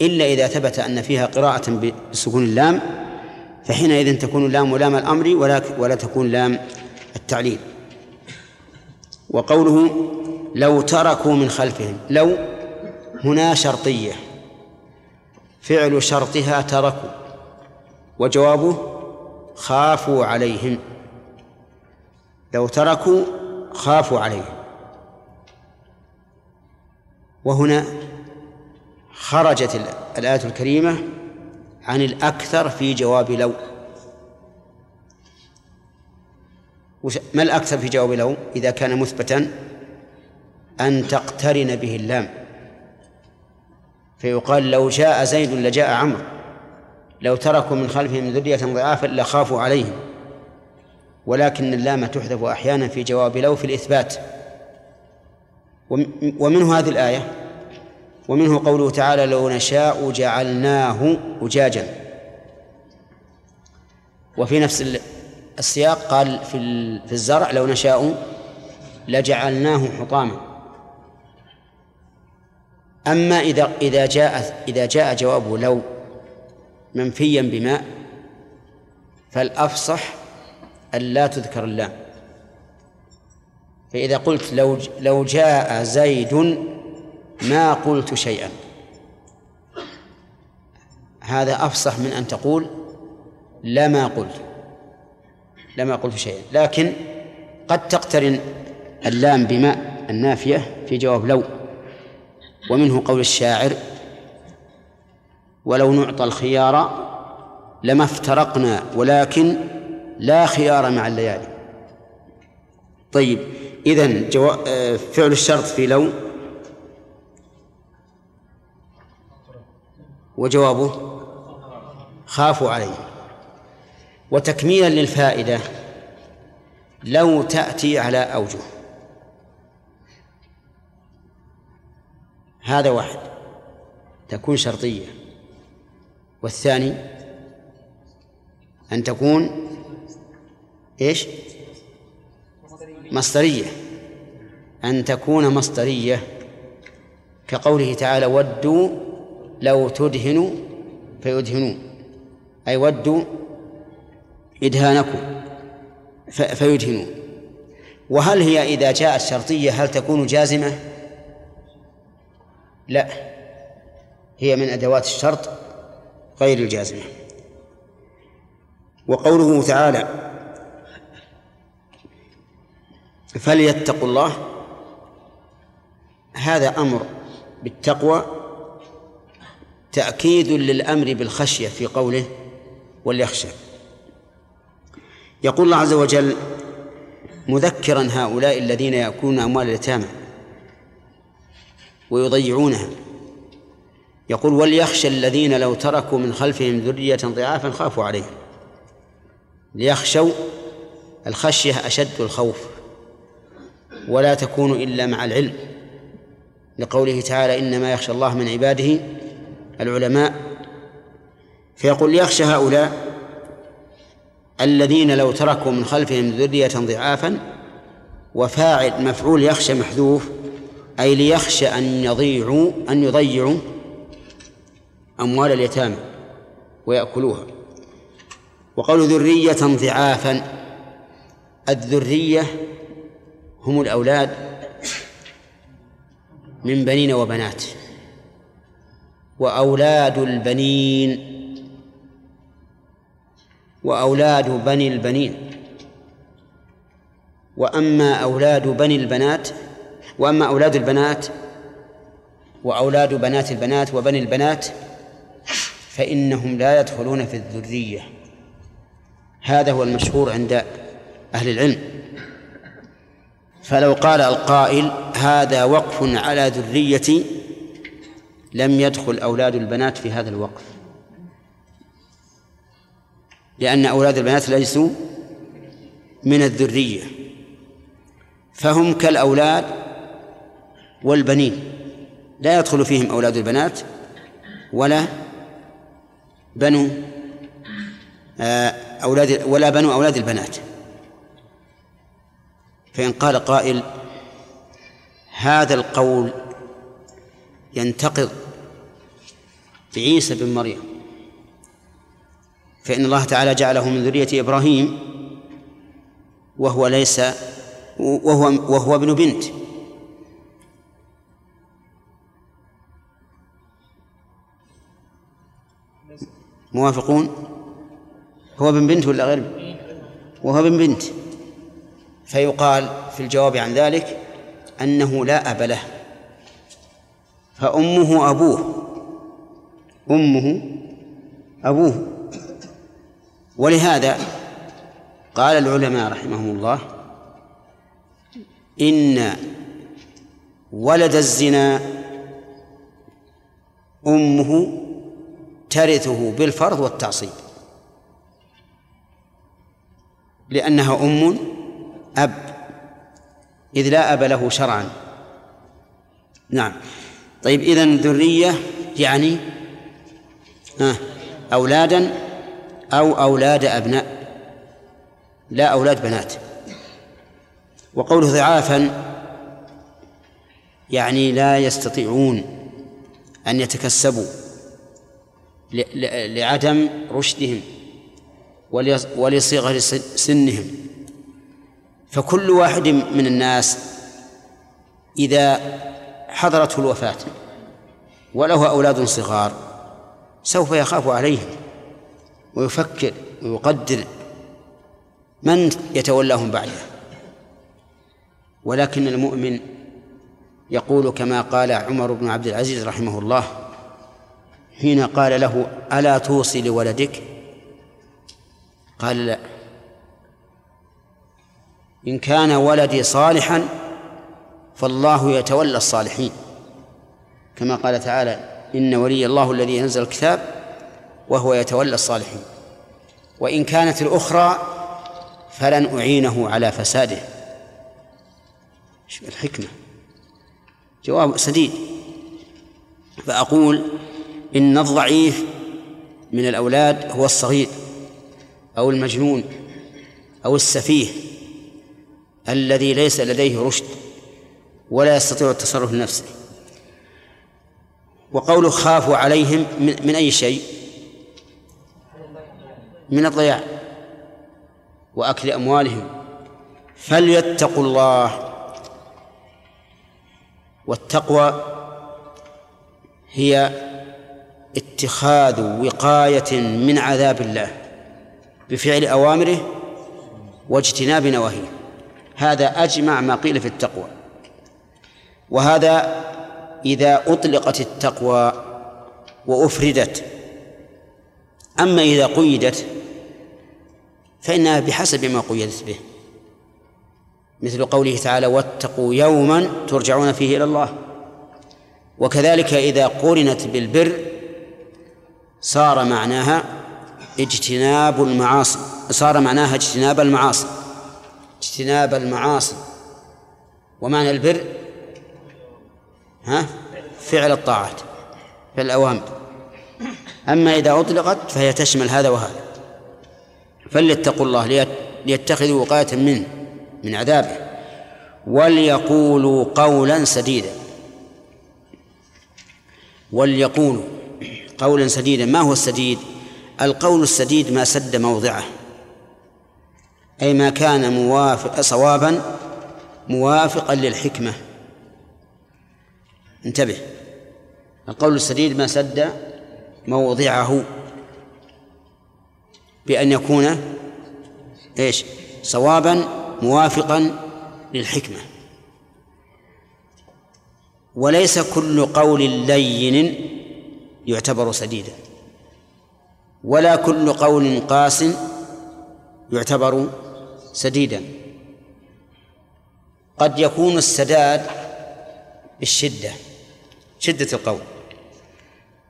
إلا إذا ثبت أن فيها قراءة بسكون اللام فحينئذ تكون اللام لام الأمر ولا ولا تكون لام التعليل. وقوله لو تركوا من خلفهم لو هنا شرطية فعل شرطها تركوا وجوابه خافوا عليهم. لو تركوا خافوا عليهم. وهنا خرجت الآية الكريمة عن الأكثر في جواب لو. ما الأكثر في جواب لو؟ إذا كان مثبتا أن تقترن به اللام. فيقال لو جاء زيد لجاء عمرو. لو تركوا من خلفهم ذرية ضعافا لخافوا عليهم. ولكن اللام تحذف أحيانا في جواب لو في الإثبات. ومنه هذه الآية. ومنه قوله تعالى لو نشاء جعلناه أجاجا. وفي نفس السياق قال في في الزرع لو نشاء لجعلناه حطاما. أما إذا إذا جاء إذا جاء جوابه لو منفيا بماء فالأفصح أن لا تذكر اللام. فإذا قلت لو لو جاء زيد ما قلت شيئا. هذا أفصح من أن تقول لما قلت لما قلت شيئا. لكن قد تقترن اللام بماء النافية في جواب لو ومنه قول الشاعر ولو نعطى الخيار لما افترقنا ولكن لا خيار مع الليالي. طيب إذن جو... آه، فعل الشرط في لو وجوابه خافوا عليه. وتكميلا للفائدة لو تأتي على أوجه. هذا واحد. تكون شرطية. والثاني أن تكون إيش؟ مصدرية. أن تكون مصدرية. كقوله تعالى ودوا لو تدهنوا فيدهنون أي ودوا إدهانكم فيدهنون وهل هي إذا جاءت شرطية هل تكون جازمة؟ لا. هي من أدوات الشرط غير الجازمة. وقوله تعالى فليتقوا الله. هذا أمر بالتقوى تأكيد للأمر بالخشية في قوله وليخشى يقول الله عز وجل مذكرا هؤلاء الذين يأكلون أموال اليتامى ويضيعونها. يقول وليخشى الذين لو تركوا من خلفهم ذرية ضعافا خافوا عليهم ليخشوا الخشية أشد الخوف. ولا تكون إلا مع العلم. لقوله تعالى إنما يخشى الله من عباده العلماء. فيقول يخشى هؤلاء الذين لو تركوا من خلفهم ذرية ضعافا وفاعل مفعول يخشى محذوف أي ليخشى أن يضيعوا أن يضيعوا أموال اليتامى ويأكلوها. وقالوا ذرية ضعافا الذرية هم الأولاد من بنين وبنات وأولاد البنين وأولاد بني البنين. وأما أولاد بني البنات وأما أولاد البنات وأولاد بنات البنات وبني البنات فإنهم لا يدخلون في الذرية. هذا هو المشهور عند أهل العلم. فلو قال القائل هذا وقف على ذريتي لم يدخل أولاد البنات في هذا الوقف. لأن أولاد البنات ليسوا من الذرية فهم كالأولاد والبنين. لا يدخل فيهم أولاد البنات ولا بنو آه، أولاد ولا بنو أولاد البنات. فإن قال قائل هذا القول ينتقض بعيسى بن مريم فإن الله تعالى جعله من ذرية إبراهيم وهو ليس وهو وهو ابن بنت. موافقون؟ هو ابن بنت ولا غير؟ وهو ابن بنت. فيقال في الجواب عن ذلك أنه لا أب له فأمه أبوه أمه أبوه. ولهذا قال العلماء رحمهم الله إن ولد الزنا أمه ترثه بالفرض والتعصيب لأنها أم أب إذ لا أب له شرعا. نعم. طيب إذن ذرية يعني أولادا أو أولاد أبناء. لا أولاد بنات. وقوله ضعافا يعني لا يستطيعون أن يتكسبوا لعدم رشدهم ولصغر سنهم. فكل واحد من الناس إذا حضرته الوفاة وله أولاد صغار سوف يخاف عليهم ويفكر ويقدر من يتولاهم بعده. ولكن المؤمن يقول كما قال عمر بن عبد العزيز رحمه الله حين قال له ألا توصي لولدك؟ قال لا. إن كان ولدي صالحا فالله يتولى الصالحين. كما قال تعالى إن ولي الله الذي ينزل الكتاب وهو يتولى الصالحين. وإن كانت الأخرى فلن أعينه على فساده. الحكمة. جواب سديد. فأقول إن الضعيف من الأولاد هو الصغير أو المجنون أو السفيه. الذي ليس لديه رشد ولا يستطيع التصرف لنفسه. وقوله خافوا عليهم من أي شيء؟ من الضياع وأكل أموالهم. فليتقوا الله والتقوى هي اتخاذ وقاية من عذاب الله بفعل أوامره واجتناب نواهيه. هذا أجمع ما قيل في التقوى. وهذا إذا أطلقت التقوى وأفردت. أما إذا قيدت فإنها بحسب ما قيدت به. مثل قوله تعالى واتقوا يوما ترجعون فيه إلى الله. وكذلك إذا قرنت بالبر صار معناها اجتناب المعاصي صار معناها اجتناب المعاصي. اجتناب المعاصي. ومعنى البر؟ ها؟ فعل الطاعات فعل الأوامر. أما إذا أطلقت فهي تشمل هذا وهذا. فليتقوا الله ليت- ليتخذوا وقاية منه من عذابه. وليقولوا قولا سديدا. وليقولوا قولا سديدا. ما هو السديد؟ القول السديد ما سد موضعه. أي ما كان موافق صوابا موافقا للحكمة. انتبه. القول السديد ما سد موضعه بأن يكون إيش؟ صوابا موافقا للحكمة. وليس كل قول لين يعتبر سديدا. ولا كل قول قاس يعتبر سديدا. قد يكون السداد بالشدة شدة القول.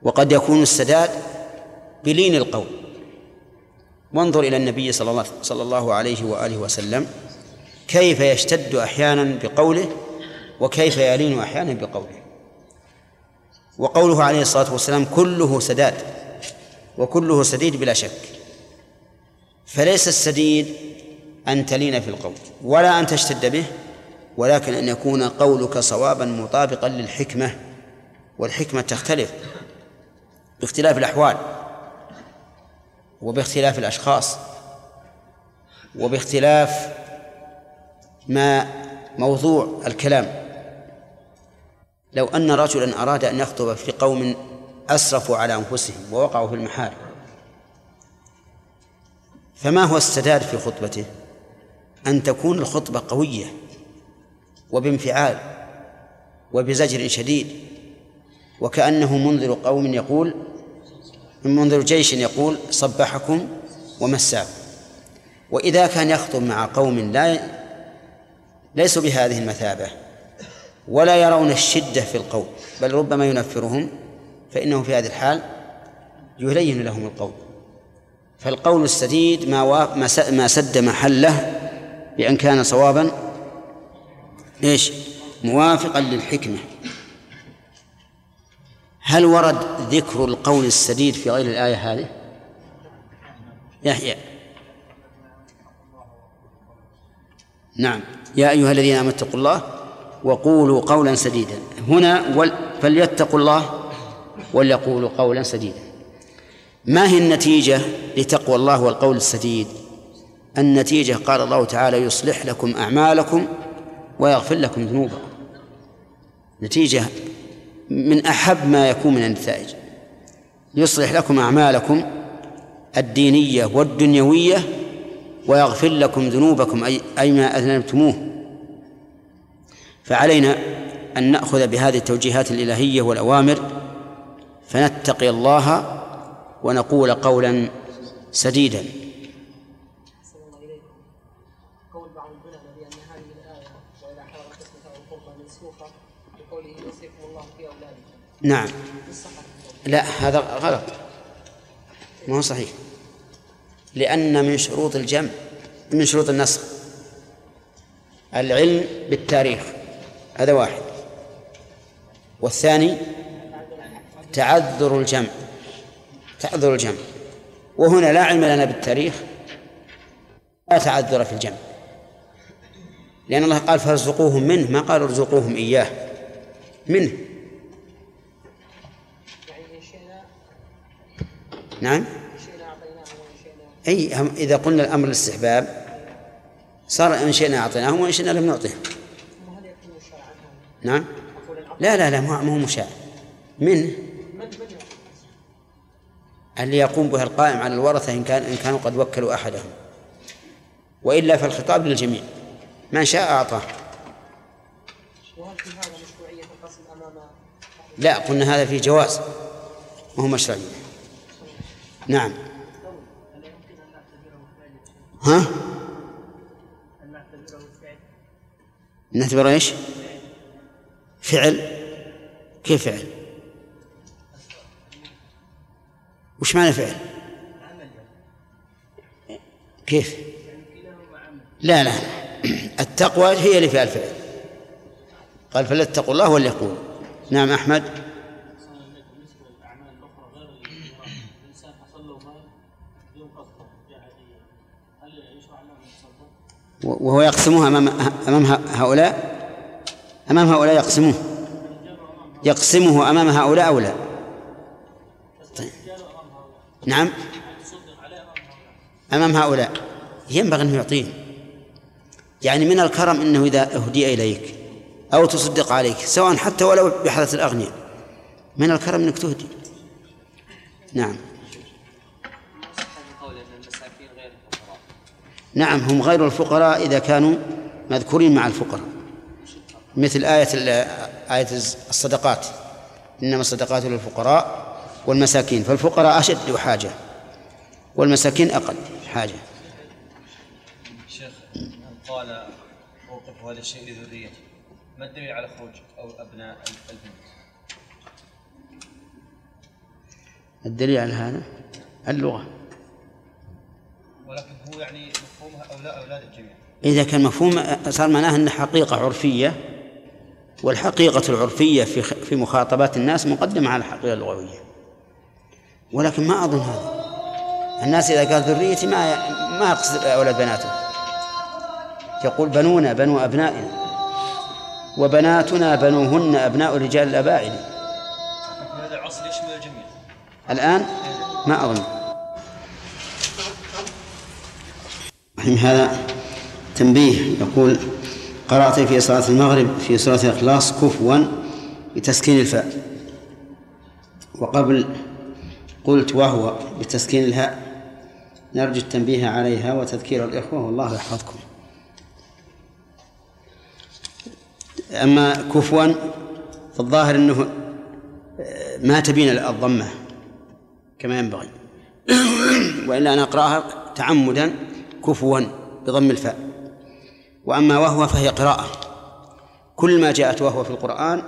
وقد يكون السداد بلين القول. وانظر إلى النبي صلى الله, صلى الله عليه وآله وسلم كيف يشتد أحيانا بقوله وكيف يلين أحيانا بقوله. وقوله عليه الصلاة والسلام كله سداد وكله سديد بلا شك. فليس السديد أن تلين في القول ولا أن تشتد به ولكن أن يكون قولك صوابا مطابقا للحكمة والحكمة تختلف باختلاف الأحوال وباختلاف الأشخاص وباختلاف ما موضوع الكلام. لو أن رجلا أراد أن يخطب في قوم أسرفوا على أنفسهم ووقعوا في المحارم فما هو السداد في خطبته؟ أن تكون الخطبة قوية وبانفعال وبزجر شديد وكأنه منذر قوم يقول منذر جيش يقول صبحكم ومساكم وإذا كان يخطب مع قوم لا ليسوا بهذه المثابة ولا يرون الشدة في القول بل ربما ينفرهم فإنه في هذه الحال يلين لهم القول فالقول السديد ما. ما سد محله بأن كان صوابا إيش؟ موافقا للحكمة. هل ورد ذكر القول السديد في غير الآية هذه؟ يحيى. نعم. يا أيها الذين آمنوا اتقوا الله وقولوا قولا سديدا. هنا. فليتقوا الله وليقولوا قولا سديدا. ما هي النتيجة لتقوى الله والقول السديد؟ النتيجة قال الله تعالى يصلح لكم أعمالكم ويغفر لكم ذنوبكم. نتيجة من أحب ما يكون من النتائج. يصلح لكم أعمالكم الدينية والدنيوية ويغفر لكم ذنوبكم أي, أي ما أذنبتموه. فعلينا أن نأخذ بهذه التوجيهات الإلهية والأوامر فنتقي الله ونقول قولا سديدا. نعم. لا هذا غلط. ما هو صحيح. لأن من شروط الجمع من شروط النسخ. العلم بالتاريخ. هذا واحد. والثاني تعذر الجمع. تعذر الجمع. وهنا لا علم لنا بالتاريخ لا تعذر في الجمع. لأن الله قال فارزقوهم منه ما قال ارزقوهم إياه. منه. نعم؟ أي إذا قلنا الأمر الاستحباب صار إن شئنا أعطيناهم وإن شئنا لم هذا؟ نعم؟ لا لا لا ما هو مشاع. منه؟ اللي يقوم بها القائم على الورثة إن كان إن كانوا قد وكلوا أحدهم. وإلا فالخطاب للجميع. من شاء أعطاه. وهل في هذا مشروعية أمام لا قلنا هذا فيه جواز وهو مشروعية نعم ها نعتبره إيش؟ فعل كيف فعل؟ وش معنى فعل؟ كيف؟ لا لا التقوى هي اللي فيها الفعل قال فليتقوا الله وليقولوا نعم أحمد وهو يقسمها أمام أمام هؤلاء؟ أمام هؤلاء يقسموه. يقسمه أمام هؤلاء أو لا؟ طيب. نعم. أمام هؤلاء. ينبغي أنه يعطيه يعني من الكرم أنه إذا أهدي إليك أو تصدق عليك سواء حتى ولو بحالة الأغنياء. من الكرم أنك تهدي. نعم. نعم هم غير الفقراء إذا كانوا مذكورين مع الفقراء. مثل آية آية الصدقات. إنما الصدقات للفقراء والمساكين. فالفقراء أشد حاجة والمساكين أقل حاجة. شيخ قال اوقف هذا الشيء لذريته. ما الدليل على خروج أو أبناء البنت؟ الدليل على هذا؟ اللغة. ولكن هو يعني إذا كان مفهوم صار معناه أن حقيقة عرفية والحقيقة العرفية في في مخاطبات الناس مقدمة على الحقيقة اللغوية. ولكن ما أظن هذا. الناس إذا قال ذريتي ما ما يقصد أولاد بناته. يقول بنونا بنو أبنائنا. وبناتنا بنوهن أبناء رجال الأباعد هذا العصر يشمل الجميع. الآن ما أظن. رحم هذا تنبيه. يقول قرأت في صلاة المغرب في سورة الإخلاص كفوا بتسكين الفاء. وقبل قلت وهو بتسكين الهاء نرجو التنبيه عليها وتذكير الإخوة والله يحفظكم. أما كفوا فالظاهر أنه ما تبين الضمة كما ينبغي. وإلا أن أقرأها تعمدا كفوا بضم الفاء. وأما وهو فهي قراءة. كل ما جاءت وهو في القرآن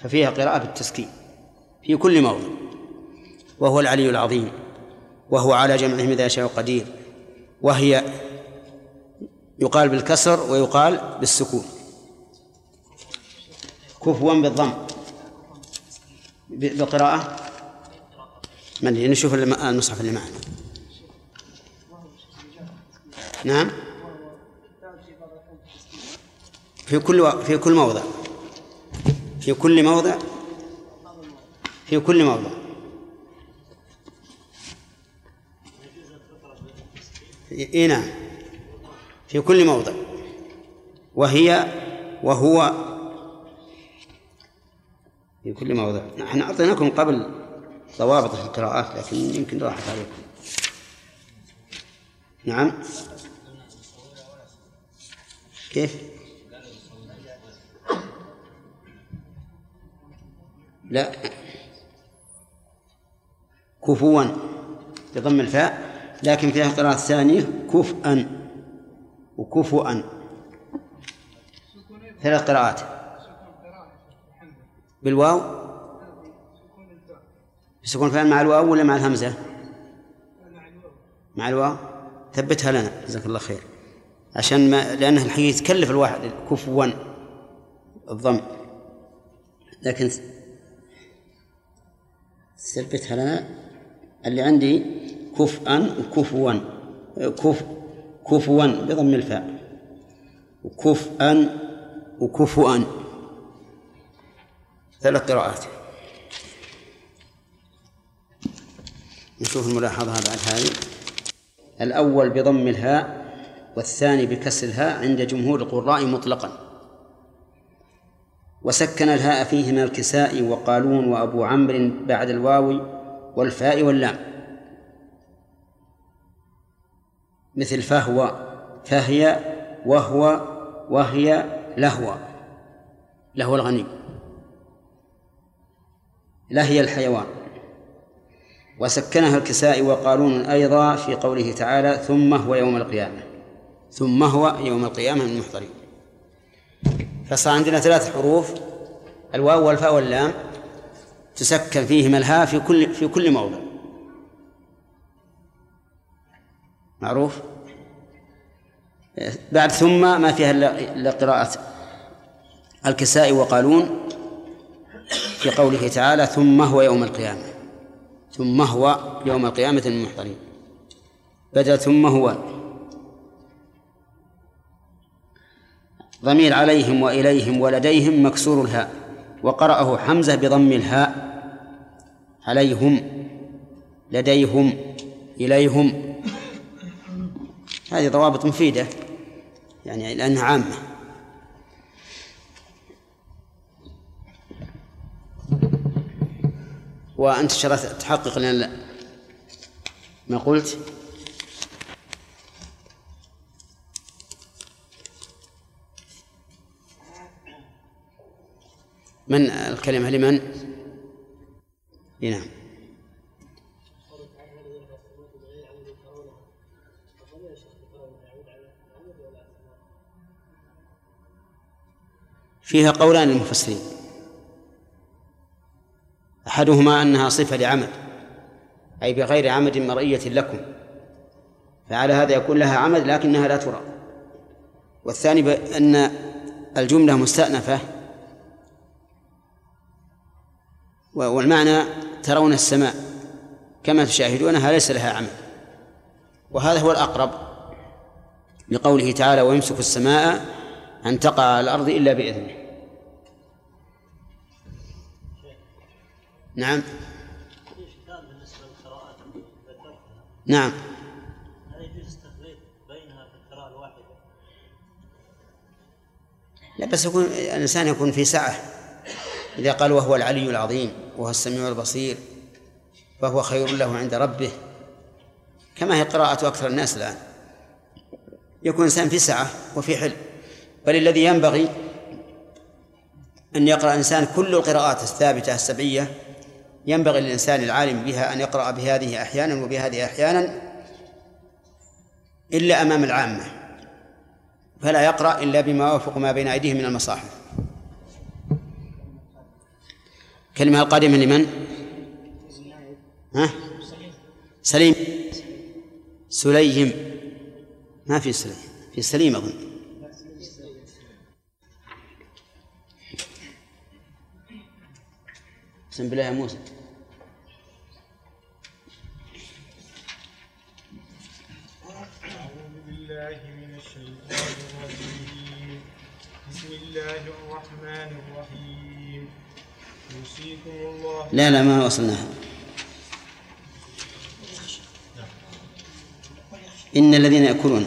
ففيها قراءة بالتسكين في كل موضع. وهو العلي العظيم. وهو على جمعهم إذا يشاء قدير. وهي يقال بالكسر ويقال بالسكون. كفوا بالضم. ب- بالقراءة من نشوف الم- المصحف اللي معنا. نعم. في كل. في كل موضع. في كل موضع. في كل موضع. اي نعم. في كل موضع. وهي وهو. في كل موضع. نحن أعطيناكم قبل ضوابط القراءات لكن يمكن راحت عليكم. نعم. كيف؟ لا. كفوا بضم الفاء. لكن فيها قراءة ثانية. كفءا وكفؤا ثلاث قراءات. بالواو؟ بسكون فعل مع الواو ولا مع الهمزة؟ مع الواو. ثبتها لنا. جزاك الله خير. عشان ما لأنه الحقيقة يتكلف الواحد كفوا الضم. لكن ثبتها لنا. اللي عندي كفءا وكفوا. كف كفوا بضم الفاء. وكفءا وكفؤا ثلاث قراءات. نشوف الملاحظة بعد هذه. الأول بضم الهاء. والثاني بكسر الهاء عند جمهور القراء مطلقا. وسكن الهاء فيهما الكساء وقالون وأبو عمرو بعد الواو والفاء واللام. مثل فهو فهي وهو وهي لهو لهو الغني. لهي الحيوان. وسكنها الكساء وقالون أيضا في قوله تعالى ثم هو يوم القيامة. ثم هو يوم القيامة من المحضرين. فصار عندنا ثلاث حروف الواو والفاء واللام تسكن فيهما الهاء في كل في كل موضع. معروف؟ بعد ثم ما فيها إلا قراءة الكسائي وقالون في قوله تعالى ثم هو يوم القيامة. ثم هو يوم القيامة المحضرين. بدل ثم هو. ضمير عليهم وإليهم ولديهم مكسور الهاء. وقرأه حمزة بضم الهاء عليهم لديهم إليهم. هذه ضوابط مفيدة يعني لأنها عامة. وأنت تحقق لنا ما قلت؟ من الكلمة لمن؟ نعم. فيها قولان للمفسرين. أحدهما أنها صفة لعمد أي بغير عمد مرئية لكم فعلى هذا يكون لها عمد لكنها لا ترى. والثاني أن الجملة مستأنفة والمعنى ترون السماء كما تشاهدونها ليس لها عمد وهذا هو الأقرب لقوله تعالى ويمسك السماء أن تقع على الأرض إلا بإذنه. نعم. نعم؟ لا بس يكون الإنسان يكون في سعة إذا قال وهو العلي العظيم وهو السميع البصير فهو خير له عند ربه. كما هي قراءة أكثر الناس الآن. يكون الإنسان في سعة وفي حلم. بل الذي ينبغي أن يقرأ الإنسان كل القراءات الثابتة السبعية ينبغي للإنسان العالم بها أن يقرأ بهذه أحيانا وبهذه أحيانا إلا أمام العامة. فلا يقرأ إلا بما يوافق ما بين أيديهم من المصاحف. كلمة القادمة لمن؟ ها؟ سليم. سليم. ما في سليم. في سليم أظن. أقسم بالله يا موسى. أعوذ بالله من الشيطان الرجيم. بسم الله الرحمن الرحيم. يوصيكم الله لا لا ما وصلناها إن الذين يأكلون.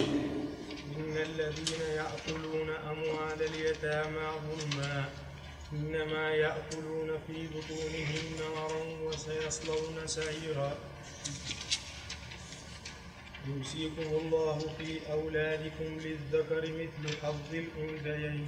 إن الذين يأكلون أموال اليتامى ظلما. إنما يأكلون في بطونهم نارا وسيصلون سعيرا. يوصيكم الله في أولادكم للذكر مثل حظ الأنثيين.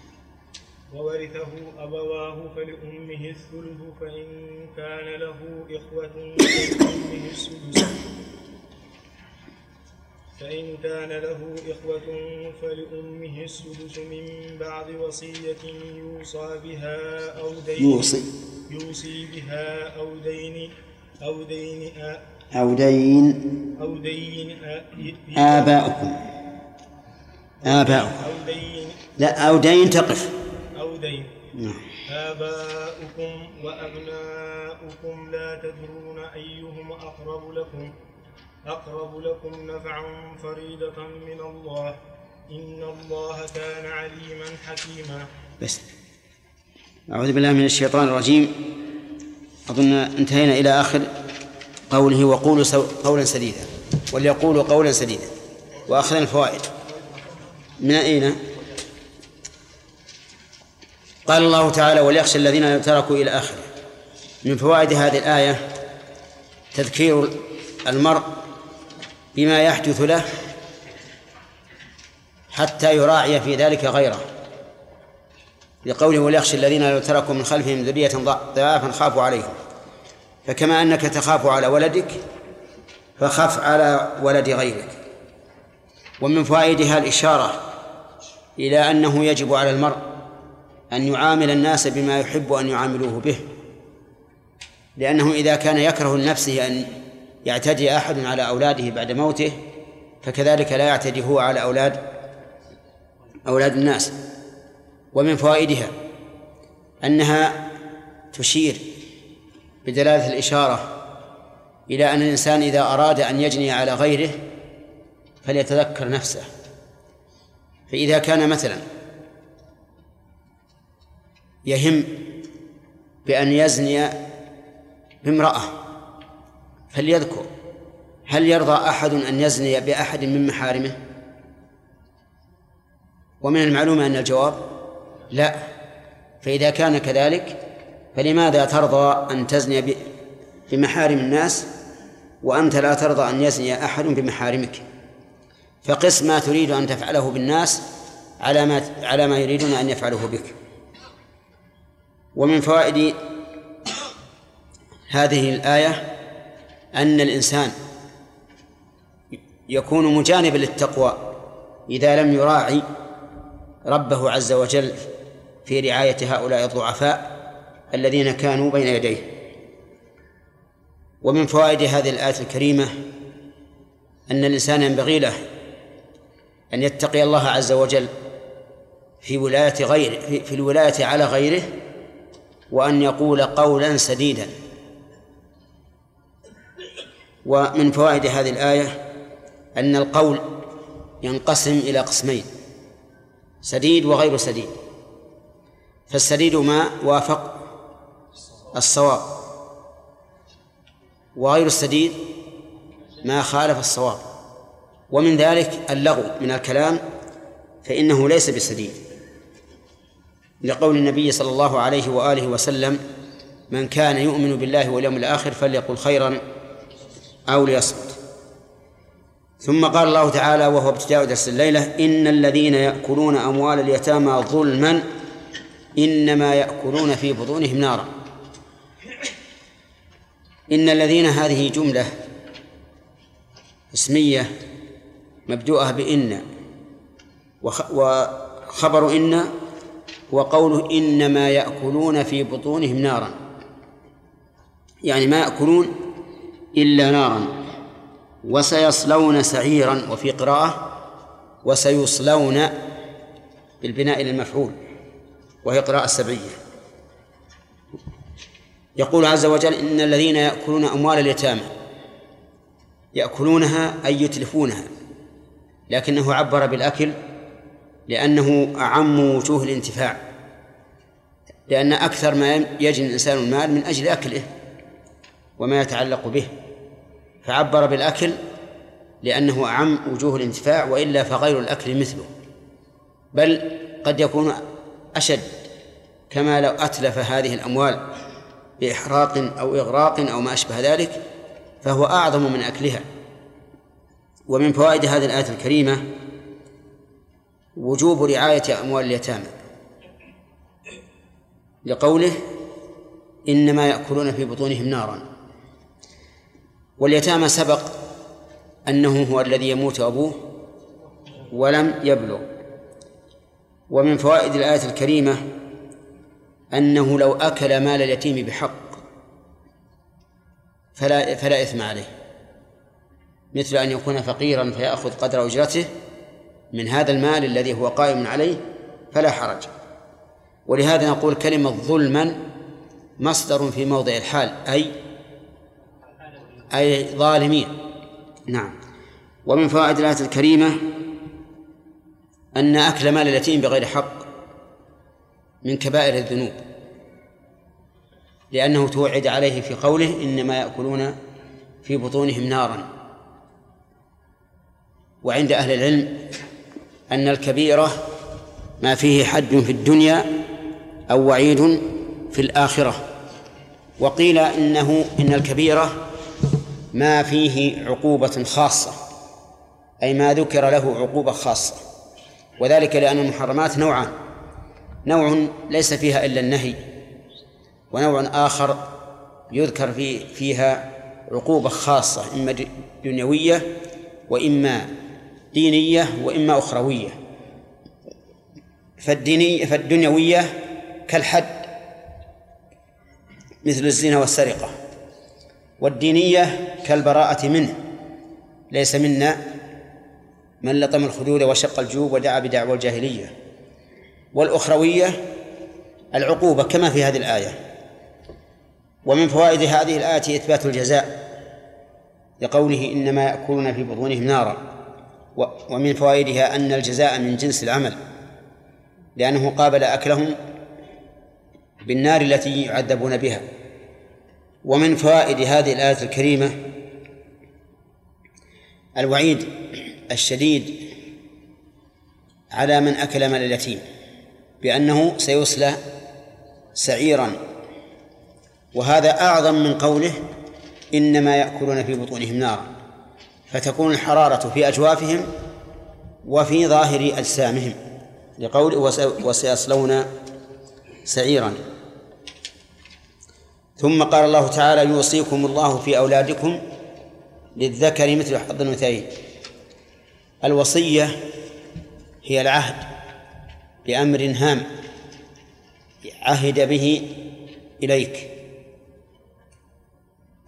وورثه أبواه فلأمه الثلث فإن كان له إخوة فلأمه السدس. فإن كان له إخوة فلأمه السدس من بعد وصية يوصى بها أو دين يوصي. يوصي بها أو دين أو دين أو دين أو دين آباؤكم. آباؤكم. لا أو دين تقف. أو دين نعم. آباؤكم وأبناؤكم لا تدرون أيهم أقرب لكم. أقرب لكم نفعا فريدة من الله. إن الله كان عليما حكيما. بس. أعوذ بالله من الشيطان الرجيم. أظن انتهينا إلى آخر قوله وقولوا سو... قولا سديدا. وليقولوا قولا سديدا. وأخذنا الفوائد من أين؟ قال الله تعالى وليخشى الذين تركوا إلى آخره. من فوائد هذه الآية تذكير المرء بما يحدث له حتى يراعي في ذلك غيره. لقوله وليخشى الذين لو تركوا من خلفهم ذرية ضعافا خافوا عليهم. فكما أنك تخاف على ولدك فخف على ولد غيرك. ومن فوائدها الإشارة إلى أنه يجب على المرء أن يعامل الناس بما يحب أن يعاملوه به. لأنه إذا كان يكره لنفسه أن يعتدي أحد على أولاده بعد موته فكذلك لا يعتدي هو على أولاد أولاد الناس. ومن فوائدها أنها تشير بدلالة الإشارة إلى أن الإنسان إذا أراد أن يجني على غيره فليتذكر نفسه. فإذا كان مثلا يهم بأن يزني بامرأة فليذكر هل يرضى أحد أن يزني بأحد من محارمه؟ ومن المعلوم أن الجواب لا. فإذا كان كذلك فلماذا ترضى أن تزني بمحارم الناس وأنت لا ترضى أن يزني أحد بمحارمك؟ فقس ما تريد أن تفعله بالناس على ما على ما يريدون أن يفعله بك. ومن فوائد هذه الآية أن الإنسان يكون مجانبا للتقوى إذا لم يراعي ربه عز وجل في رعاية هؤلاء الضعفاء الذين كانوا بين يديه. ومن فوائد هذه الآية الكريمة أن الإنسان ينبغي له أن يتقي الله عز وجل في ولاية غيره في, الولاية على غيره وأن يقول قولا سديدا. ومن فوائد هذه الآية أن القول ينقسم إلى قسمين سديد وغير سديد. فالسديد ما وافق الصواب وغير السديد ما خالف الصواب. ومن ذلك اللغو من الكلام فإنه ليس بسديد. لقول النبي صلى الله عليه وآله وسلم من كان يؤمن بالله واليوم الآخر فليقل خيرا أو ليصمت. ثم قال الله تعالى وهو ابتداء درس الليلة إن الذين يأكلون أموال اليتامى ظلما إنما يأكلون في بطونهم نارا. إن الذين هذه جملة اسمية مبدوءة بإن وخبر إن وقوله إنما يأكلون في بطونهم نارا. يعني ما يأكلون إلا نارا. وسيصلون سعيرا وفي قراءة وسيصلون بالبناء للمفعول وهي قراءة سبعية. يقول عز وجل إن الذين يأكلون أموال اليتامى يأكلونها أي يتلفونها لكنه عبر بالأكل لأنه أعم وجوه الانتفاع. لأن أكثر ما يجني الإنسان المال من أجل أكله وما يتعلق به فعبر بالأكل لأنه أعم وجوه الانتفاع وإلا فغير الأكل مثله. بل قد يكون أشد كما لو أتلف هذه الأموال بإحراق أو إغراق أو ما أشبه ذلك فهو أعظم من أكلها. ومن فوائد هذه الآية الكريمة وجوب رعاية أموال اليتامى. لقوله إنما يأكلون في بطونهم نارا. واليتامى سبق أنه هو الذي يموت أبوه ولم يبلغ. ومن فوائد الآية الكريمة أنه لو أكل مال اليتيم بحق فلا فلا إثم عليه. مثل أن يكون فقيرا فيأخذ قدر أجرته من هذا المال الذي هو قائم عليه فلا حرج. ولهذا نقول كلمة ظلما مصدر في موضع الحال أي أي ظالمين. نعم. ومن فوائد الآية الكريمة أن أكل مال اليتيم بغير حق من كبائر الذنوب لأنه توعد عليه في قوله إنما يأكلون في بطونهم نارا. وعند أهل العلم أن الكبيرة ما فيه حد في الدنيا أو وعيد في الآخرة. وقيل إنه إن الكبيرة ما فيه عقوبة خاصة أي ما ذكر له عقوبة خاصة. وذلك لأن المحرمات نوعان. نوع ليس فيها إلا النهي ونوع آخر يذكر في فيها عقوبة خاصة إما دنيوية وإما دينية وإما أخروية. فالدينية فالدنيوية كالحد مثل الزنا والسرقة والدينية كالبراءة منه. ليس منا من لطم الخدود وشق الجيوب ودعا بدعوى الجاهلية. والأخروية العقوبة كما في هذه الآية. ومن فوائد هذه الآية إثبات الجزاء لقوله إنما يأكلون في بطونهم نارا. ومن فوائدها أن الجزاء من جنس العمل لأنه قابل أكلهم بالنار التي يعذبون بها. ومن فوائد هذه الآية الكريمة الوعيد الشديد على من أكل مال اليتيم بأنه سيصلى سعيرا. وهذا أعظم من قوله إنما يأكلون في بطونهم نارا فتكون الحرارة في أجوافهم وفي ظاهر أجسامهم لقول وسيصلون سعيرا. ثم قال الله تعالى يوصيكم الله في أولادكم للذكر مثل حظ الأنثيين. الوصية هي العهد بأمر هام عهد به إليك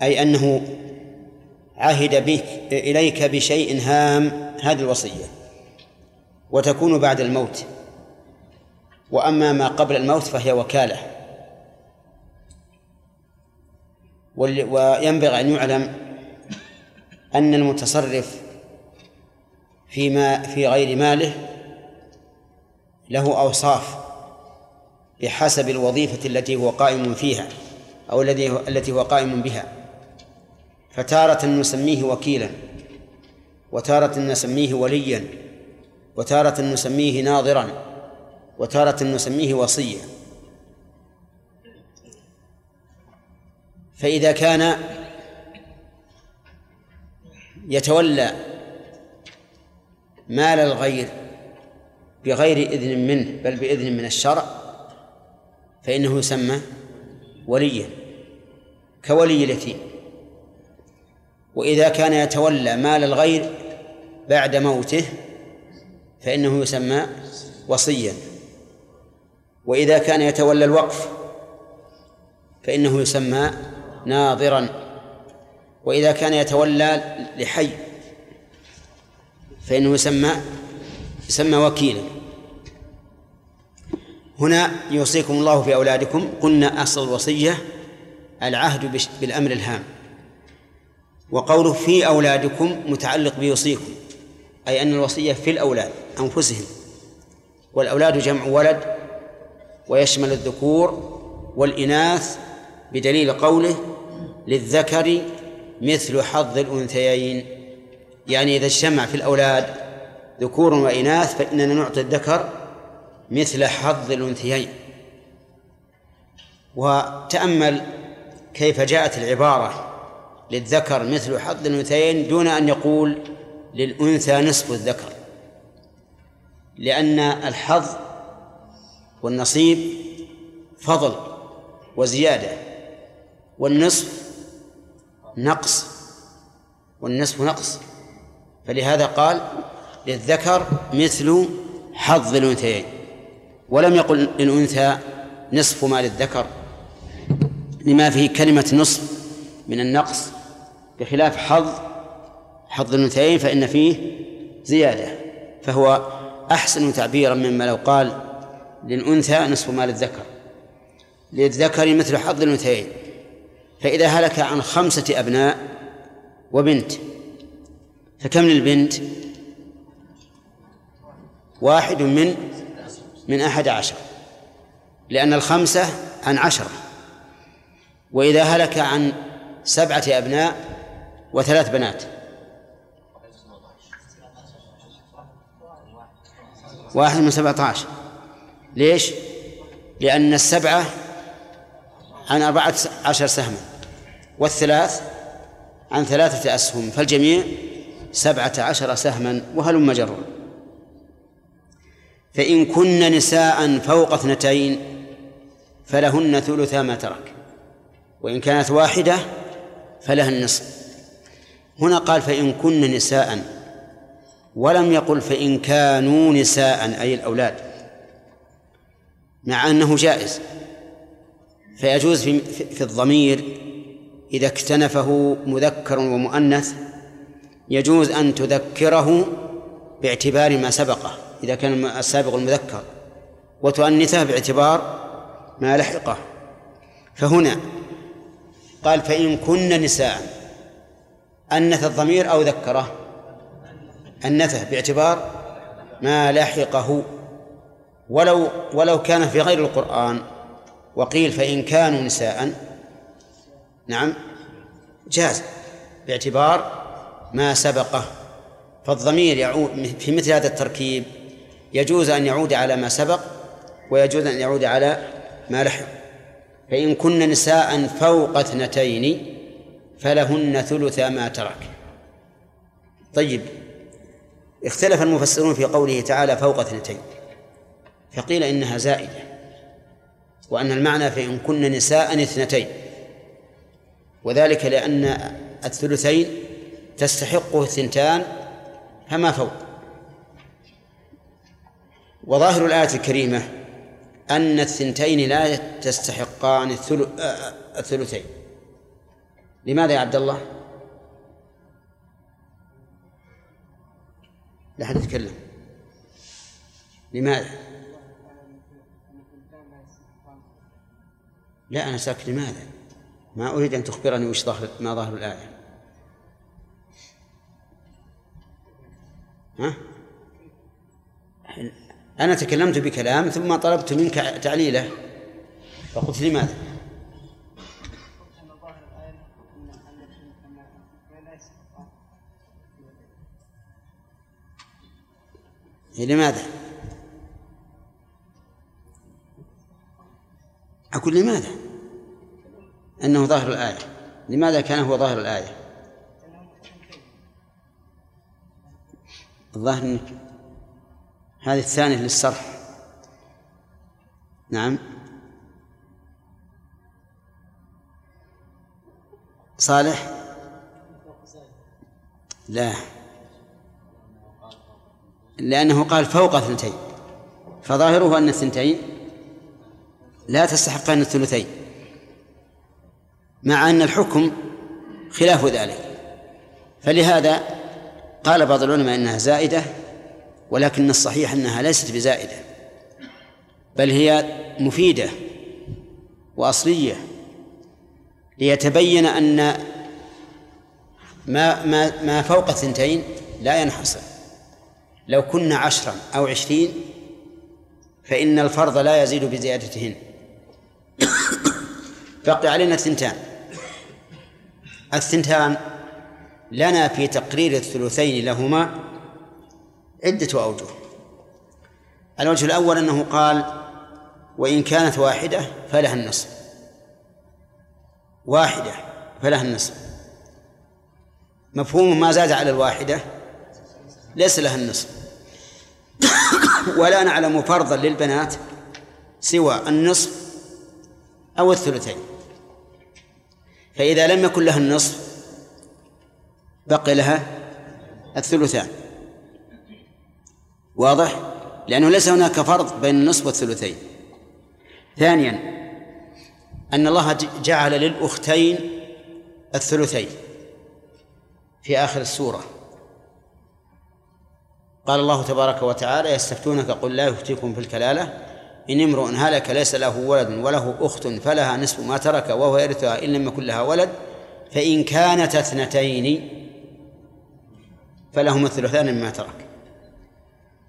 أي أنه عهد بك إليك بشيء هام. هذه الوصية وتكون بعد الموت وأما ما قبل الموت فهي وكالة. وينبغي أن يعلم أن المتصرف فيما في غير ماله له أوصاف بحسب الوظيفة التي هو قائم فيها أو الذي التي هو قائم بها. فتارة نسميه وكيلا وتارة نسميه وليا وتارة نسميه ناظرا وتارة نسميه وصيا. فإذا كان يتولى مال الغير بغير إذن منه بل بإذن من الشرع فإنه يسمى وليا كولي اليتيم. وإذا كان يتولى مال الغير بعد موته فإنه يسمى وصيا. وإذا كان يتولى الوقف فإنه يسمى ناظرا. وإذا كان يتولى لحي فإنه يسمى يسمى وكيلا. هنا يوصيكم الله في أولادكم. قلنا أصل الوصية العهد بالأمر الهام. وقوله في أولادكم متعلق بيوصيكم أي أن الوصية في الأولاد أنفسهم. والأولاد جمع ولد ويشمل الذكور والإناث بدليل قوله للذكر مثل حظ الأنثيين. يعني إذا اجتمع في الأولاد ذكور وإناث فإننا نعطي الذكر مثل حظ الأنثيين. وتأمل كيف جاءت العبارة للذكر مثل حظ الأنثيين دون أن يقول للأنثى نصف الذكر. لأن الحظ والنصيب فضل وزيادة والنصف نقص والنصف نقص. فلهذا قال للذكر مثل حظ الأنثيين. ولم يقل للأنثى نصف ما للذكر لما فيه كلمة نصف من النقص بخلاف حظ حظ الأنثيين فإن فيه زيادة. فهو أحسن تعبيرا مما لو قال للأنثى نصف ما للذكر. للذكر مثل حظ الأنثيين. فإذا هلك عن خمسة أبناء وبنت فكم للبنت؟ واحد من من أحد عشر لأن الخمسة عن عشرة وإذا هلك عن سبعة أبناء وثلاث بنات. واحد من سبعة عشر. ليش؟ لأن السبعة عن أربعة عشر سهما. والثلاث عن ثلاثة أسهم فالجميع سبعة عشر سهما وهلم جرا فإن كن نساء فوق اثنتين فلهن ثلثا ما ترك وإن كانت واحدة فلها النصف. هنا قال فإن كن نساء ولم يقل فإن كانوا نساء أي الأولاد مع أنه جائز. فيجوز في, في الضمير إذا اكتنفه مذكر ومؤنث يجوز أن تذكره باعتبار ما سبقه إذا كان السابق المذكر وتؤنثه باعتبار ما لحقه. فهنا قال فإن كن نساء أنث الضمير أو ذكره؟ أنثه باعتبار ما لحقه. ولو ولو كان في غير القرآن وقيل فإن كانوا نساء نعم. جاز باعتبار ما سبقه. فالضمير يعود في مثل هذا التركيب يجوز أن يعود على ما سبق ويجوز أن يعود على ما لحق. فإن كن نساء فوق اثنتين فلهن ثلث ما ترك. طيب اختلف المفسرون في قوله تعالى فوق اثنتين فقيل إنها زائدة وأن المعنى فإن كن نساء اثنتين. وذلك لأن الثلثين تستحقه الثنتان فما فوق وظاهر الآية الكريمة أن الثنتين لا تستحقان الثلثين لماذا يا عبد الله؟ لا أحد يتكلم لماذا؟ لا أنا ساكت لماذا؟ ما أريد أن تخبرني وش ظاهر ما ظاهر الآية ها؟ أنا تكلمت بكلام ثم طلبت منك تعليله فقلت لماذا؟ لماذا؟ أقول لماذا؟ أنه ظاهر الآية. لماذا كان هو ظاهر الآية؟ الظاهر أنك هذه الثانية للصرح. نعم. صالح؟ لا. لأنه قال فوق اثنتين. فظاهره أن الثنتين لا تستحقان الثلثين. مع أن الحكم خلاف ذلك. فلهذا قال بعض العلماء إنها زائدة ولكن الصحيح أنها ليست بزائدة بل هي مفيدة وأصلية ليتبين أن ما ما ما فوق الثنتين لا ينحصر. لو كنا عشرا أو عشرين فإن الفرض لا يزيد بزيادتهن. بقي علينا الثنتان. الثنتان لنا في تقرير الثلثين لهما عدة أوجه. الوجه الأول أنه قال وإن كانت واحدة فلها النصف. واحدة فلها النصف. مفهوم ما زاد على الواحدة ليس لها النصف. ولا نعلم فرضا للبنات سوى النصف أو الثلثين. فإذا لم يكن لها النصف بقي لها الثلثان. واضح؟ لأنه ليس هناك فرض بين النصف والثلثين. ثانيا أن الله جعل للأختين الثلثين في آخر السورة. قال الله تبارك وتعالى يستفتونك قل لا يفتيكم في الكلالة إن امرؤ هلك ليس له ولد وله أخت فلها نصف ما ترك وهو يرثها إن لم يكن لها ولد فإن كانت اثنتين فلهما الثلثان مما ترك.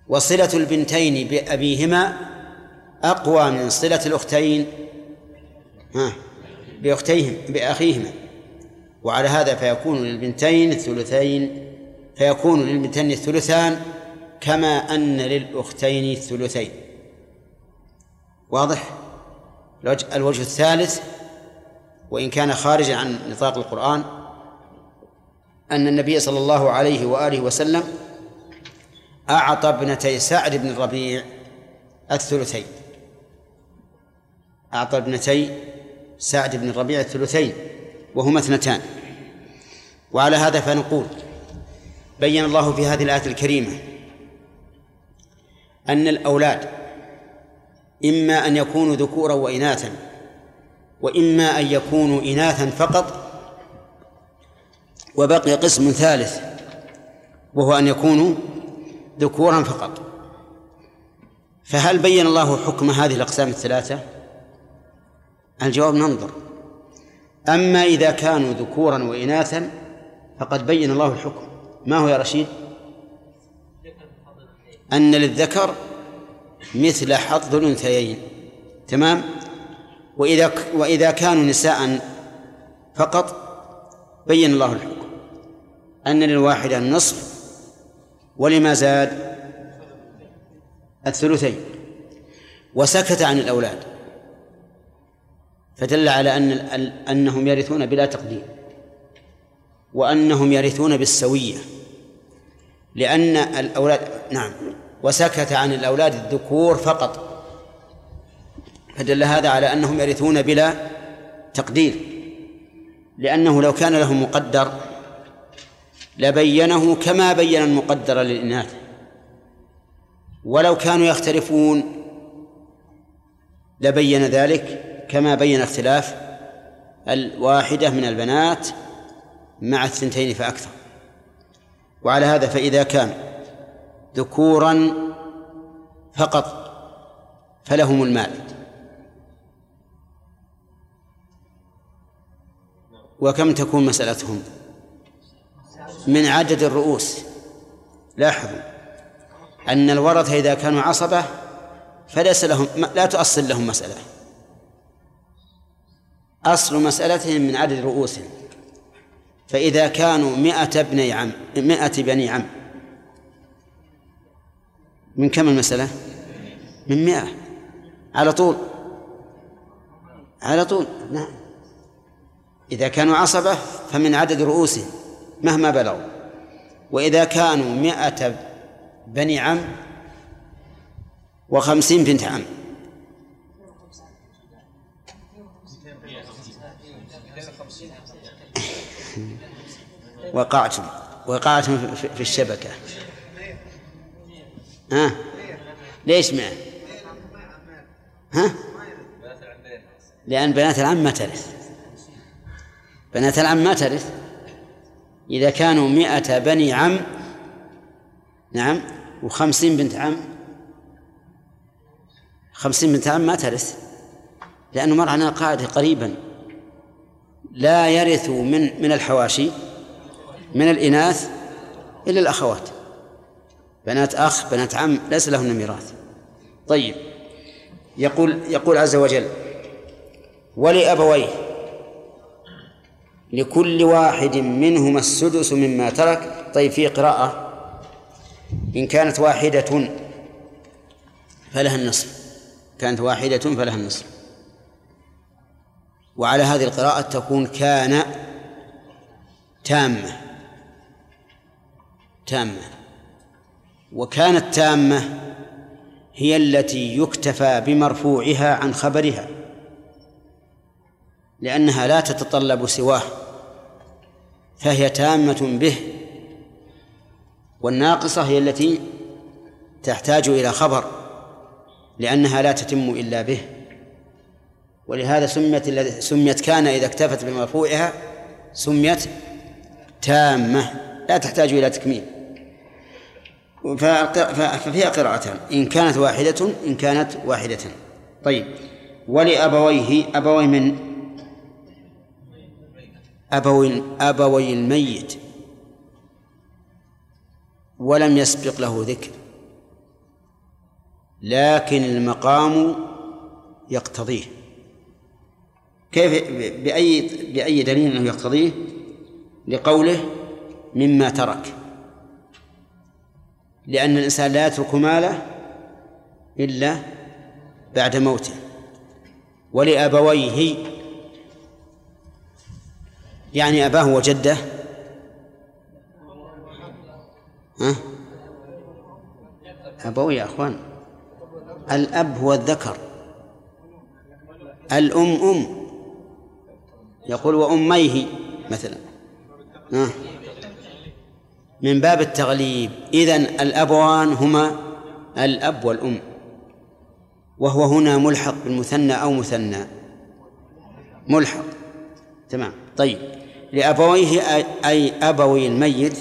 وصلة البنتين بأبيهما أقوى من صلة الأختين ها بأختيهم بأخيهما. وعلى هذا فيكون للبنتين الثلثين فيكون للبنتين الثلثان كما أن للأختين الثلثين. واضح؟ الوجه الثالث وإن كان خارجا عن نطاق القرآن أن النبي صلى الله عليه وآله وسلم أعطى ابنتي سعد بن الربيع الثلثين. أعطى ابنتي سعد بن الربيع الثلثين وهما اثنتان. وعلى هذا فنقول بين الله في هذه الآية الكريمة أن الأولاد إما أن يكونوا ذكورا وإناثا وإما أن يكونوا إناثا فقط وبقي قسم ثالث وهو أن يكونوا ذكورا فقط فهل بين الله حكم هذه الأقسام الثلاثة؟ الجواب ننظر أما إذا كانوا ذكورا وإناثا فقد بين الله الحكم ما هو يا رشيد؟ أن للذكر مثل حظ الأنثيين. تمام؟ وإذا وإذا كانوا نساء فقط بين الله الحكم. أن للواحدة النصف ولما زاد الثلثين. وسكت عن الأولاد. فدل على أن أنهم يرثون بلا تقدير. وأنهم يرثون بالسوية. لأن الأولاد نعم. وسكت عن الأولاد الذكور فقط. فدل هذا على أنهم يرثون بلا تقدير لأنه لو كان لهم مقدر لبينه كما بين المقدر للإناث. ولو كانوا يختلفون لبين ذلك كما بين اختلاف الواحدة من البنات مع الثنتين فأكثر. وعلى هذا فإذا كان ذكورا فقط فلهم المال. وكم تكون مسألتهم؟ من عدد الرؤوس. لاحظوا أن الورثة إذا كانوا عصبة فليس لهم لا تؤصل لهم مسألة. أصل مسألتهم من عدد رؤوسهم. فإذا كانوا مئة ابني عم مئة بني عم من كم المسألة؟ من مئة. على طول. على طول. نعم. إذا كانوا عصبة فمن عدد رؤوسهم مهما بلغوا. وإذا كانوا مئة بني عم وخمسين بنت عم. وقعتم وقعتم في الشبكة. ها؟ ليش ما؟ ها؟ لأن بنات العم ما ترث. بنات العم ما ترث. إذا كانوا مئة بني عم نعم وخمسين بنت عم خمسين بنت عم ما ترث. لأنه مر علينا قاعدة قريبا. لا يرث من من الحواشي من الإناث إلا الأخوات. بنات أخ بنات عم ليس لهن ميراث. طيب. يقول يقول عز وجل ولأبويه لكل واحد منهما السدس مما ترك. طيب في قراءة إن كانت واحدة فلها النصف. كانت واحدة فلها النصف. وعلى هذه القراءة تكون كان تامة. تامة. وكانت تامة هي التي يكتفى بمرفوعها عن خبرها لأنها لا تتطلب سواه فهي تامة به والناقصة هي التي تحتاج إلى خبر لأنها لا تتم إلا به ولهذا سميت سميت كان إذا اكتفت بمرفوعها سميت تامة لا تحتاج إلى تكميل. ففيها قراءتان. إن كانت واحدة إن كانت واحدة. طيب. ولأبويه أبوي من؟ أبوي أبوي الميت. ولم يسبق له ذكر. لكن المقام يقتضيه. كيف بأي بأي دليل أنه يقتضيه؟ لقوله مما ترك. لأن الإنسان لا يترك ماله إلا بعد موته ولأبويه يعني أباه وجده. ها؟ أبوي يا أخوان. الأب هو الذكر. الأم أم. يقول وأميه مثلا. آه. من باب التغليب. إذن الأبوان هما الأب والأم وهو هنا ملحق بالمثنى أو مثنى. ملحق. تمام. طيب. لأبويه أي- أبوي الميت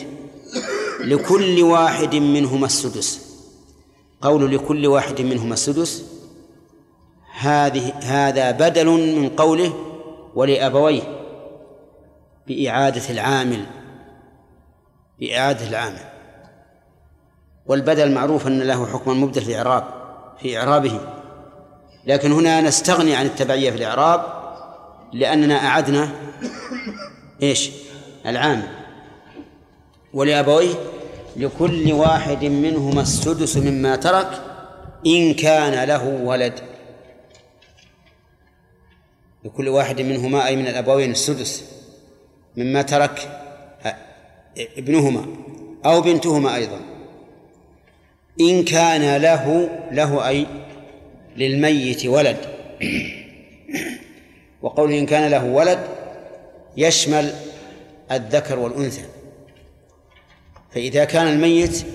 لكل واحد منهما السدس. قول لكل واحد منهما السدس هذه هذا بدل من قوله ولأبويه بإعادة العامل. بإعادة العامل. والبدل معروف أن له حكم المبدل في إعراب في إعرابه. لكن هنا نستغني عن التبعية في الإعراب لأننا أعدنا إيش؟ العامل. ولأبويه لكل واحد منهما السدس مما ترك إن كان له ولد. لكل واحد منهما أي من الأبوين السدس مما ترك ابنهما أو بنتهما أيضا. إن كان له له أي للميت ولد. وقول إن كان له ولد يشمل الذكر والأنثى. فإذا كان الميت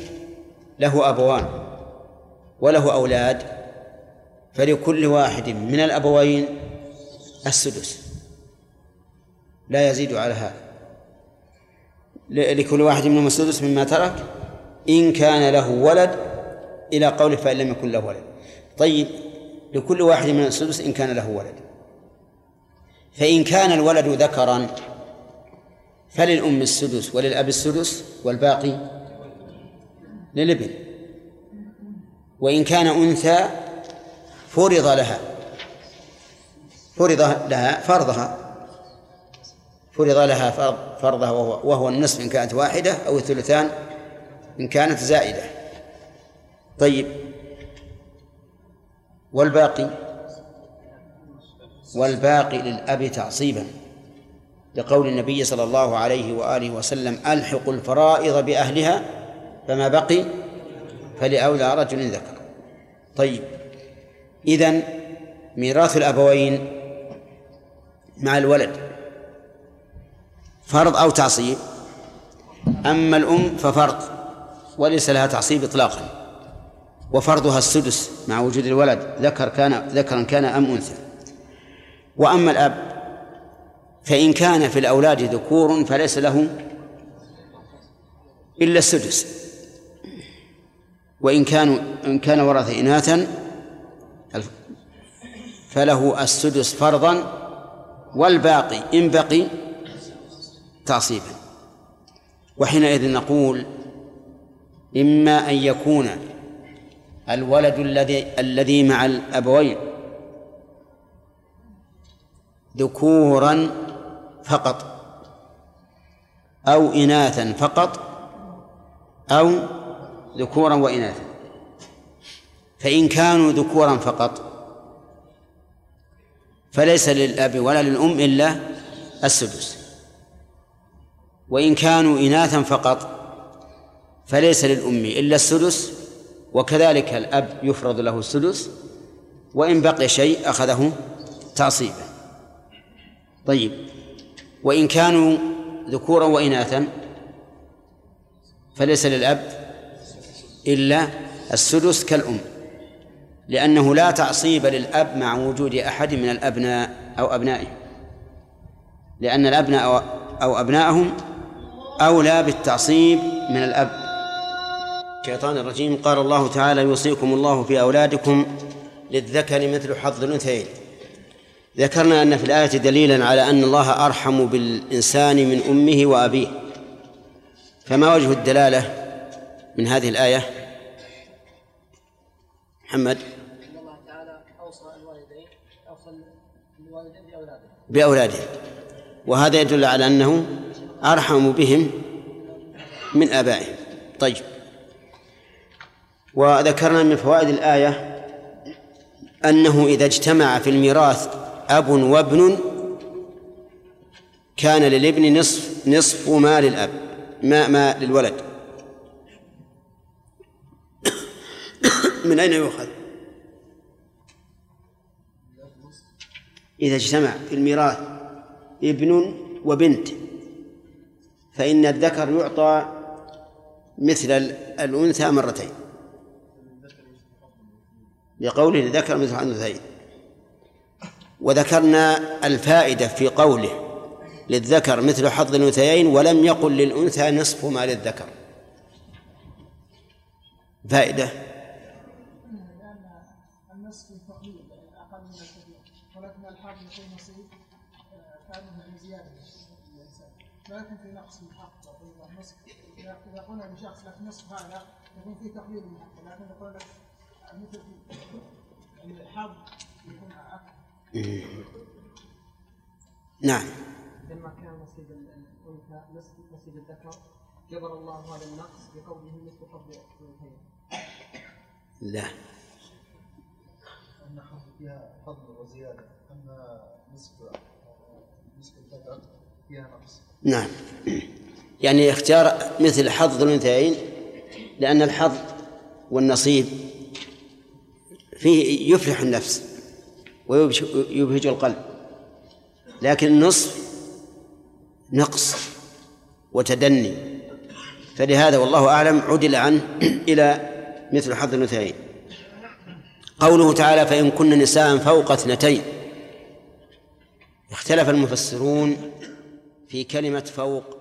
له أبوان وله أولاد فلكل واحد من الأبوين السدس. لا يزيد على هذا. لكل واحد منهم السدس مما ترك. إن كان له ولد إلى قوله فإن لم يكن له ولد. طيب لكل واحد من السدس إن كان له ولد. فإن كان الولد ذكرا فللأم السدس وللأب السدس والباقي للابن. وإن كان أنثى فرض لها. فرض لها فرضها. فرض لها فرض- فرضها وهو, وهو النصف إن كانت واحدة أو الثلثان إن كانت زائدة. طيب. والباقي؟ والباقي للأب تعصيبا. لقول النبي صلى الله عليه وآله وسلم ألحق الفرائض بأهلها فما بقي؟ فلأولى رجل ذكر. طيب. إذن ميراث الأبوين مع الولد. فرض أو تعصيب. أما الأم ففرض وليس لها تعصيب إطلاقا. وفرضها السدس مع وجود الولد ذكر كان ذكرا كان أم أنثى. وأما الأب فإن كان في الأولاد ذكور فليس له إلا السدس. وإن كانوا إن كان ورث إناثا فله السدس فرضا والباقي إن بقي تعصيبا. وحينئذ نقول إما أن يكون الولد الذي الذي مع الأبوين ذكورا فقط أو إناثا فقط أو ذكورا وإناثا. فإن كانوا ذكورا فقط فليس للأب ولا للأم إلا السدس. وإن كانوا إناثا فقط فليس للأم إلا السدس وكذلك الأب يفرض له السدس وإن بقي شيء أخذه تعصيبا طيب وإن كانوا ذكورا وإناثا فليس للأب إلا السدس كالأم لأنه لا تعصيب للأب مع وجود أحد من الأبناء أو أبنائه لأن الأبناء أو, أبنائهم أولى بالتعصيب من الأب. الشيطان الرجيم. قال الله تعالى يوصيكم الله في أولادكم للذكر مثل حظ الأنثيين. ذكرنا أن في الآية دليلا على أن الله أرحم بالإنسان من أمه وأبيه. فما وجه الدلالة من هذه الآية؟ محمد. بأولادهم وهذا يدل على أنه أرحم بهم من آبائهم. طيب. وذكرنا من فوائد الآية أنه إذا اجتمع في الميراث أب وابن كان للابن نصف نصف ما للأب ما ما للولد. من أين يؤخذ؟ إذا اجتمع في الميراث ابن وبنت فإن الذكر يعطى مثل ال- الأنثى مرتين. لقوله الذكر مثل الأنثيين. وذكرنا الفائدة في قوله للذكر مثل حظ الأنثيين ولم يقل للأنثى نصف ما للذكر. فائدة لشخص لك نصف هذا يكون في تقليل من حقه لكن يقول لك مثل يعني الحظ يكون أكثر نعم. لما كان نصيب الأنثى نصف نصيب الذكر جبر الله هذا النقص بقوله مثل حظ الأنثيين. لا. أن حظ فيها فضل وزيادة أما نصف نصف الذكر فيها نقص. نعم. يعني اختيار مثل حظ الأنثيين لأن الحظ والنصيب فيه يفرح النفس ويبهج القلب. لكن النصف نقص وتدني. فلهذا والله أعلم عدل عنه إلى مثل حظ الأنثيين. قوله تعالى فإن كن نساء فوق اثنتين اختلف المفسرون في كلمة فوق